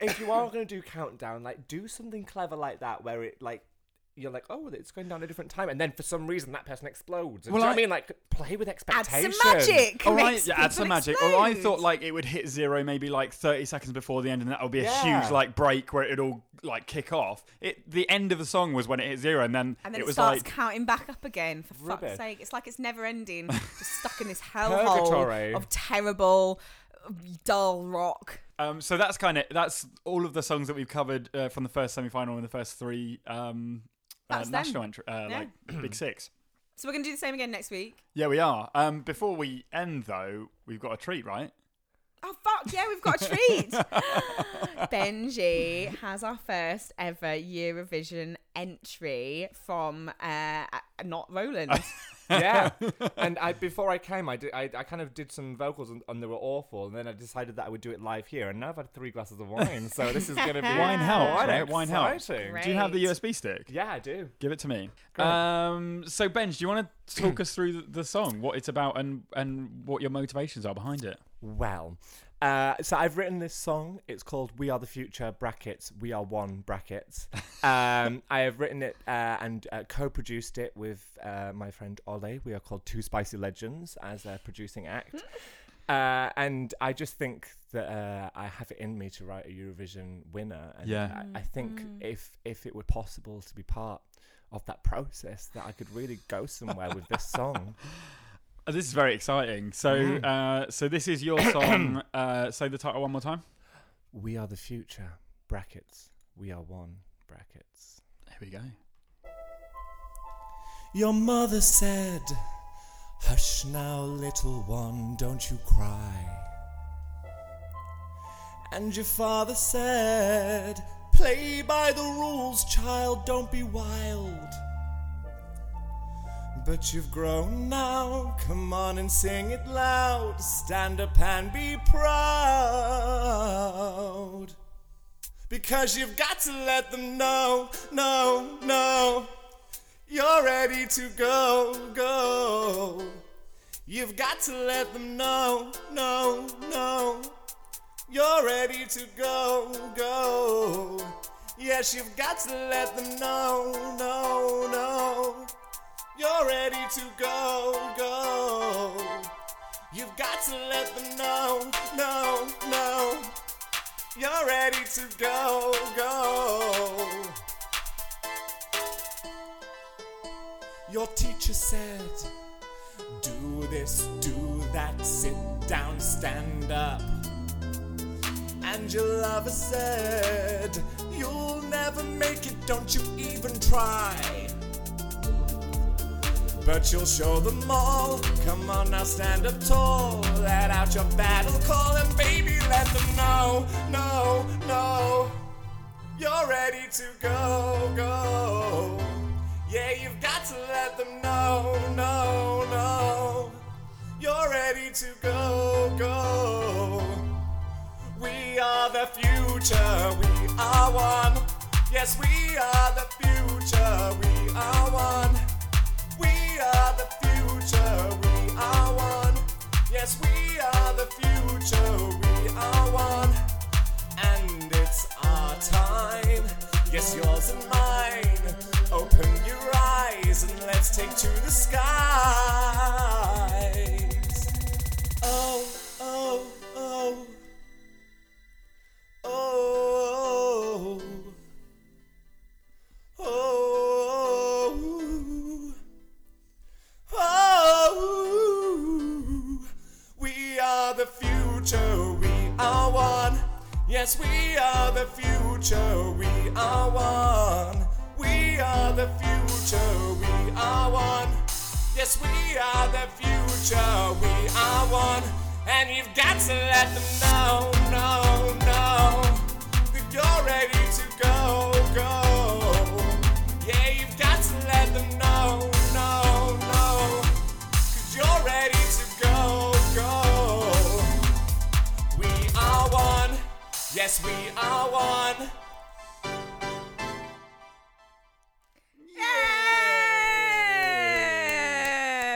if you are going to do countdown like do something clever like that where it like you're like oh it's going down a different time and then for some reason that person explodes Well, do you know what I- I mean like play with Add expectations some magic. All right, makes yeah, add some people magic. Or I thought like it would hit zero maybe like 30 seconds before the end, and that would be a Yeah. huge like break where it'd all like kick off. It the end of the song was when it hit zero, and then, And then it it, was starts like counting back up again. For Rubbish. fuck's sake, it's like it's never ending. *laughs* just stuck in this hellhole of terrible, dull rock. um. So that's kind of that's all of the songs that we've covered uh, from the first semi final and the first three um uh, national entry, uh, Yeah. like big six. *clears throat* So we're gonna do the same again next week. Yeah, we are. Um, before we end though, we've got a treat, right? Oh fuck yeah, we've got a treat. *laughs* Benji has our first ever Eurovision entry from uh, not Roland. *laughs* yeah *laughs* and I before I came I did I, I kind of did some vocals and, and they were awful and then I decided that I would do it live here and now I've had three glasses of wine so this is going to be *laughs* Wine helps, quite right? Wine helps. Do you have the USB stick? yeah I do Give it to me. Um, so Benj, do you want to talk *clears throat* us through the, the song, what it's about, and and what your motivations are behind it? Well, uh, so I've written this song. It's called "We Are the Future" (brackets We Are One) brackets. Um, *laughs* I have written it uh, and uh, co-produced it with uh, my friend Ole. We are called Two Spicy Legends as a producing act. *laughs* Uh, and I just think that uh, I have it in me to write a Eurovision winner. And Yeah. I, I think if if it were possible to be part of that process, that I could really go somewhere with this song. *laughs* Uh, this is very exciting. So, uh, so this is your *coughs* song. uh, say the title one more time. We are the future brackets. We are one brackets. Here we go. Your mother said, Hush now, little one, don't you cry. And your father said, Play by the rules, child, don't be wild. But you've grown now, come on and sing it loud. Stand up and be proud. Because you've got to let them know, no, no. You're ready to go, go. You've got to let them know, no, no. You're ready to go, go. Yes, you've got to let them know, no, no. You're ready to go, go. You've got to let them know, no, no. You're ready to go, go. Your teacher said, Do this, do that, sit down, stand up. And your lover said, You'll never make it, don't you even try. But you'll show them all. Come on now, stand up tall. Let out your battle call and baby, let them know, no, no. You're ready to go, go. Yeah, you've got to let them know, no, no. You're ready to go, go. We are the future, we are one. Yes, we are the future, we are one. Oh, oh, oh. Oh, Yes, we are the future, we are one. We are the future, we are one. Yes, we are the future, we are one. And you've got to let them know, no, no, yes, we are one. Yeah!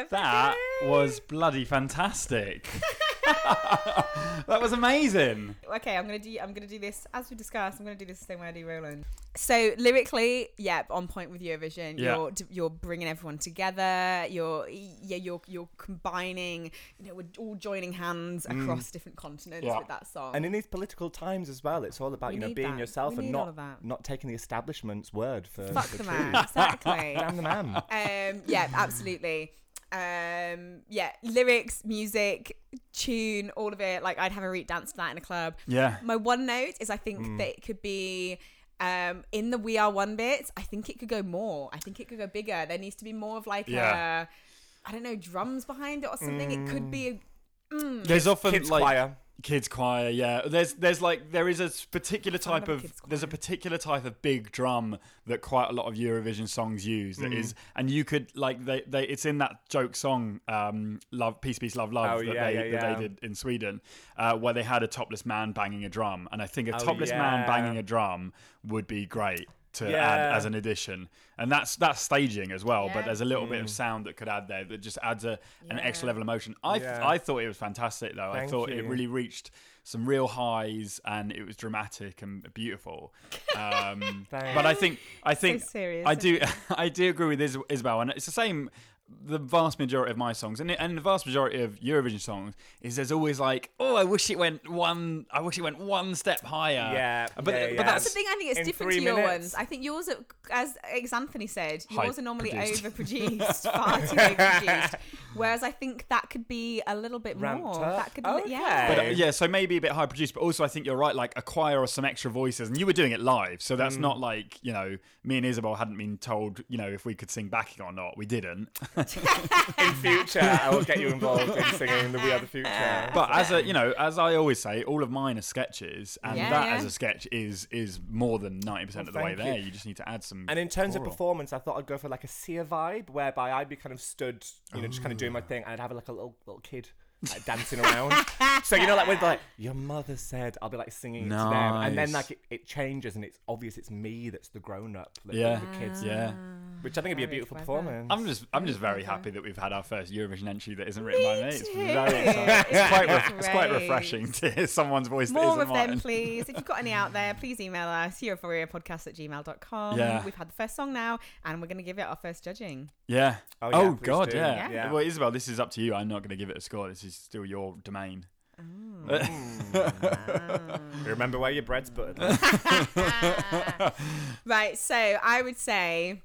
That was bloody fantastic. *laughs* *laughs* that was amazing. okay, I'm gonna do. I'm gonna do this as we discussed. I'm gonna do this the same way I do Roland. So lyrically, yeah, on point with Eurovision. Yeah. You're you're bringing everyone together. You're yeah, you're you're combining. You know, we're all joining hands across different continents Yeah. with that song. And in these political times as well, it's all about We you know being that. yourself We and not not taking the establishment's word for Fuck the truth. man, *laughs* exactly. *laughs* Damn the man. um, yeah, absolutely. Um, yeah, lyrics, music, tune, all of it. Like I'd have a read dance to that in a club. Yeah. My one note is I think Mm. that it could be um in the we are one bits. I think it could go more. I think it could go bigger. There needs to be more of like Yeah. a I don't know drums behind it or something. It could be. A, mm. There's often Kids like choir. Kids choir. Yeah, there's there's like there is a particular type of a of kids' there's a particular type of big drum that quite a lot of Eurovision songs use. Mm. That is, and you could like they, they it's in that joke song, um, love peace peace love love Oh, that, yeah, they, yeah, that yeah. they did in Sweden, uh, where they had a topless man banging a drum, and I think a Oh, topless man banging a drum would be great. To add Yeah. as an addition, and that's that's staging as well. Yeah. But there's a little Mm. bit of sound that could add there that just adds a an extra level of emotion. I Yeah. I thought it was fantastic though. I Thank thought it really reached some real highs and it was dramatic and beautiful. Um, *laughs* but I think I think serious, I do *laughs* I do agree with Is- Isabel, and it's the same. The vast majority of my songs, and and the vast majority of Eurovision songs, is there's always like, oh, I wish it went one, I wish it went one step higher. Yeah, but yeah, but yeah. That's that's the thing. I think it's in different three to your minutes. ones. I think yours, are, as ex Anthony said, yours are normally Hype-produced. overproduced, *laughs* far too overproduced. Whereas I think that could be a little bit Ramped more. up? That could, Okay. yeah. But uh, yeah, so maybe a bit high produced, but also I think you're right, like a choir or some extra voices, and you were doing it live, so that's not like you know me and Isabel hadn't been told you know if we could sing backing or not. We didn't. *laughs* In future, I will get you involved in singing the We Are the Future. *laughs* But as a you know, as I always say, all of mine are sketches, and Yeah, that yeah. as a sketch is is more than ninety percent Well, of the way thank there. you. You. just need to add some. And in terms of choral. performance, I thought I'd go for like a Sia vibe, whereby I'd be kind of stood, you know, just kind of doing my oh. thing, and I'd have like a little little kid like, dancing around. so you know, like with like your mother said, I'll be like singing it to them, and then Nice. like it, it changes, and it's obvious it's me that's the grown up, like, Yeah. the kids. yeah, Which I think would be a beautiful performance. I'm just, I'm just very happy that we've had our first Eurovision entry that isn't written by me. It's too. very exciting. It's quite, re- it's quite refreshing to hear someone's voice that More isn't of them, mine. please. If you've got any out there, please email us, podcast at gmail.com. Yeah. We've had the first song now, and we're going to give it our first judging. Yeah. Oh, Oh, yeah, please God, do. yeah. Yeah. Well, Isabel, this is up to you. I'm not going to give it a score. This is still your domain. Oh. *laughs* *laughs* Remember where your bread's buttered. *laughs* right, so I would say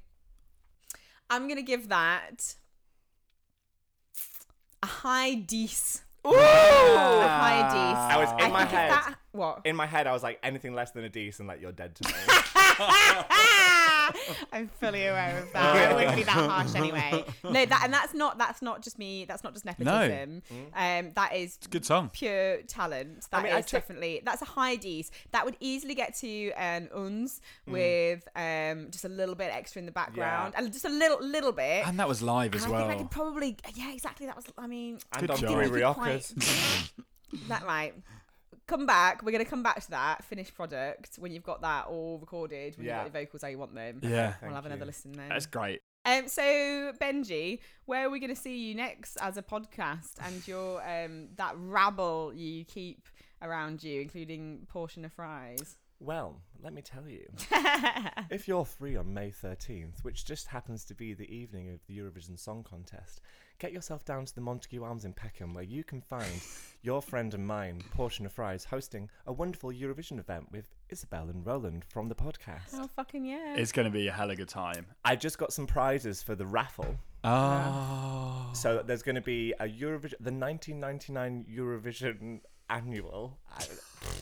I'm going to give that a high dice. A high dice. I was in my think if head. that- what? In my head, I was like, anything less than a decent, like you're dead to me. *laughs* *laughs* I'm fully aware of that. I wouldn't be that *laughs* harsh anyway. No, that and that's not that's not just me. That's not just nepotism. Um, that is Good song. pure talent. That is mean, I took- definitely that's a high D's. That would easily get to an uns Mm. with um just a little bit extra in the background and just a little little bit. And that was live as I well. think I could probably yeah exactly that was I mean and Good on job. Three Quite- that right. Come back. We're gonna come back to that finished product when you've got that all recorded. When Yeah. you've got the vocals how you want them. Yeah. We'll have another you. listen then. That's great. Um, so Benji, where are we going to see you next as a podcast and your *sighs* um that rabble you keep around you, including portion of fries? Well, let me tell you. *laughs* if you're free on May 13th, which just happens to be the evening of the Eurovision Song Contest, get yourself down to the Montague Arms in Peckham where you can find your friend and mine, Portion of Fries, hosting a wonderful Eurovision event with Isabel and Roland from the podcast. oh fucking yeah! It's going to be a hell of a good time. I just got some prizes for the raffle. Oh. So there's going to be a Eurovision, the 1999 Eurovision annual.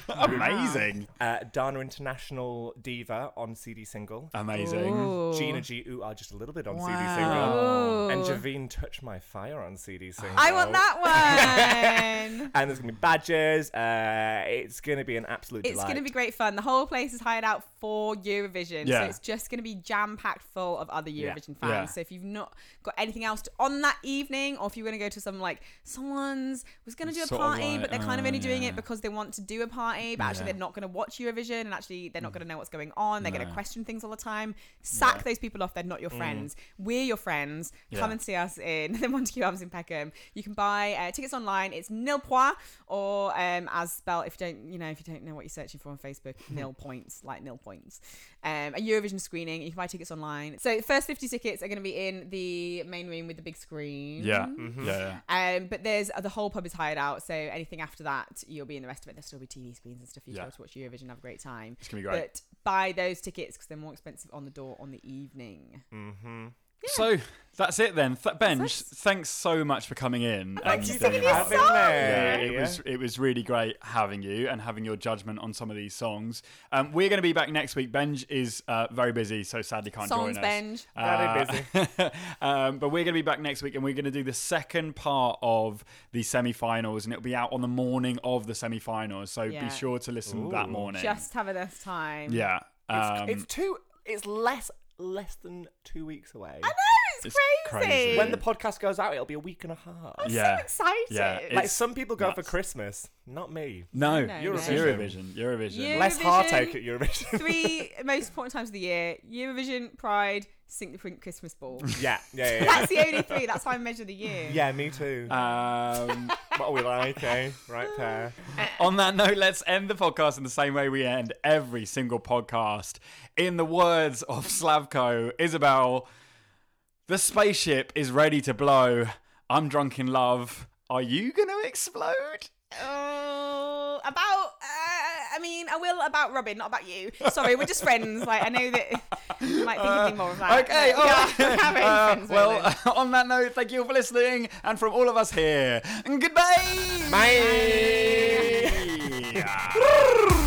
*laughs* Amazing. Uh, Dana International Diva on CD single. Amazing. Ooh. Gina G Ooh Ah just a little bit on CD Wow. single. And Javine Touch My Fire on CD single. I want that *laughs* one. *laughs* And there's gonna be badges. Uh, it's gonna be an absolute it's delight. going to be great fun. The whole place is hired out for Eurovision, Yeah. so it's just going to be jam packed full of other Yeah. Eurovision fans. Yeah. So if you've not got anything else to, on that evening, or if you're going to go to some like someone's was going to do a Sort of party, like, but they're kind of oh, only doing yeah. it because they want to do a party, but actually Yeah. they're not going to watch Eurovision, and actually they're not going to know what's going on. They're going to question things all the time. Sack those people off. They're not your friends. We're your friends. Yeah. Come and see us in *laughs* the Montague Arms in Peckham. You can buy uh, tickets online. It's nil point or um, as spelled if you don't you know if you don't know what you're searching for on Facebook, *laughs* nil points like nil points. Um, a Eurovision screening. You can buy tickets online. So the first 50 tickets are going to be in the main room with the big screen. Yeah. Mm-hmm. Yeah. yeah. Um, but there's the whole pub is hired out, so anything after that, you'll be in the rest of it. There'll still be TV and stuff. You Yeah. go to watch Eurovision, have a great time. It's to be great. But buy those tickets because they're more expensive on the door on the evening. Mm-hmm. So that's it then. Th- Benj, That's- thanks so much for coming in. Thank you for singing um, having me. Yeah, it was it was really great having you and having your judgment on some of these songs. Um, we're going to be back next week. Benj is uh, very busy, so sadly can't Songs join us. Benj. Very busy. *laughs* um, but we're going to be back next week, and we're going to do the second part of the semi-finals, and it'll be out on the morning of the semi-finals. So Yeah. be sure to listen that morning. Just have a nice time. yeah. Um, it's, it's two. It's less less than two weeks away. I know it's, It's crazy. crazy. When the podcast goes out, it'll be a week and a half. I'm Yeah. so excited. Yeah, Like it's some people go for nuts. Christmas, not me. no, No, it's no. Eurovision. Eurovision. You- Less heartache at Eurovision. Three most important times of the year: Eurovision, Pride, Sink the Pink Christmas Ball. *laughs* yeah, yeah, yeah. Yeah, That's the only three. That's how I measure the year. yeah me too. Um, *laughs* what are we like, eh? Right there. On that note, let's end the podcast in the same way we end every single podcast. In the words of Slavko, Isabel, the spaceship is ready to blow. I'm drunk in love. Are you going to explode? Oh, about. Uh, I mean, I will about Robin, not about you. Sorry, we're just *laughs* friends. Like I know that you might be thinking more of that. Okay, but all we right. are- *laughs* we're very Uh, well, Roland. *laughs* on that note, thank you for listening, and from all of us here, goodbye. Bye. Bye.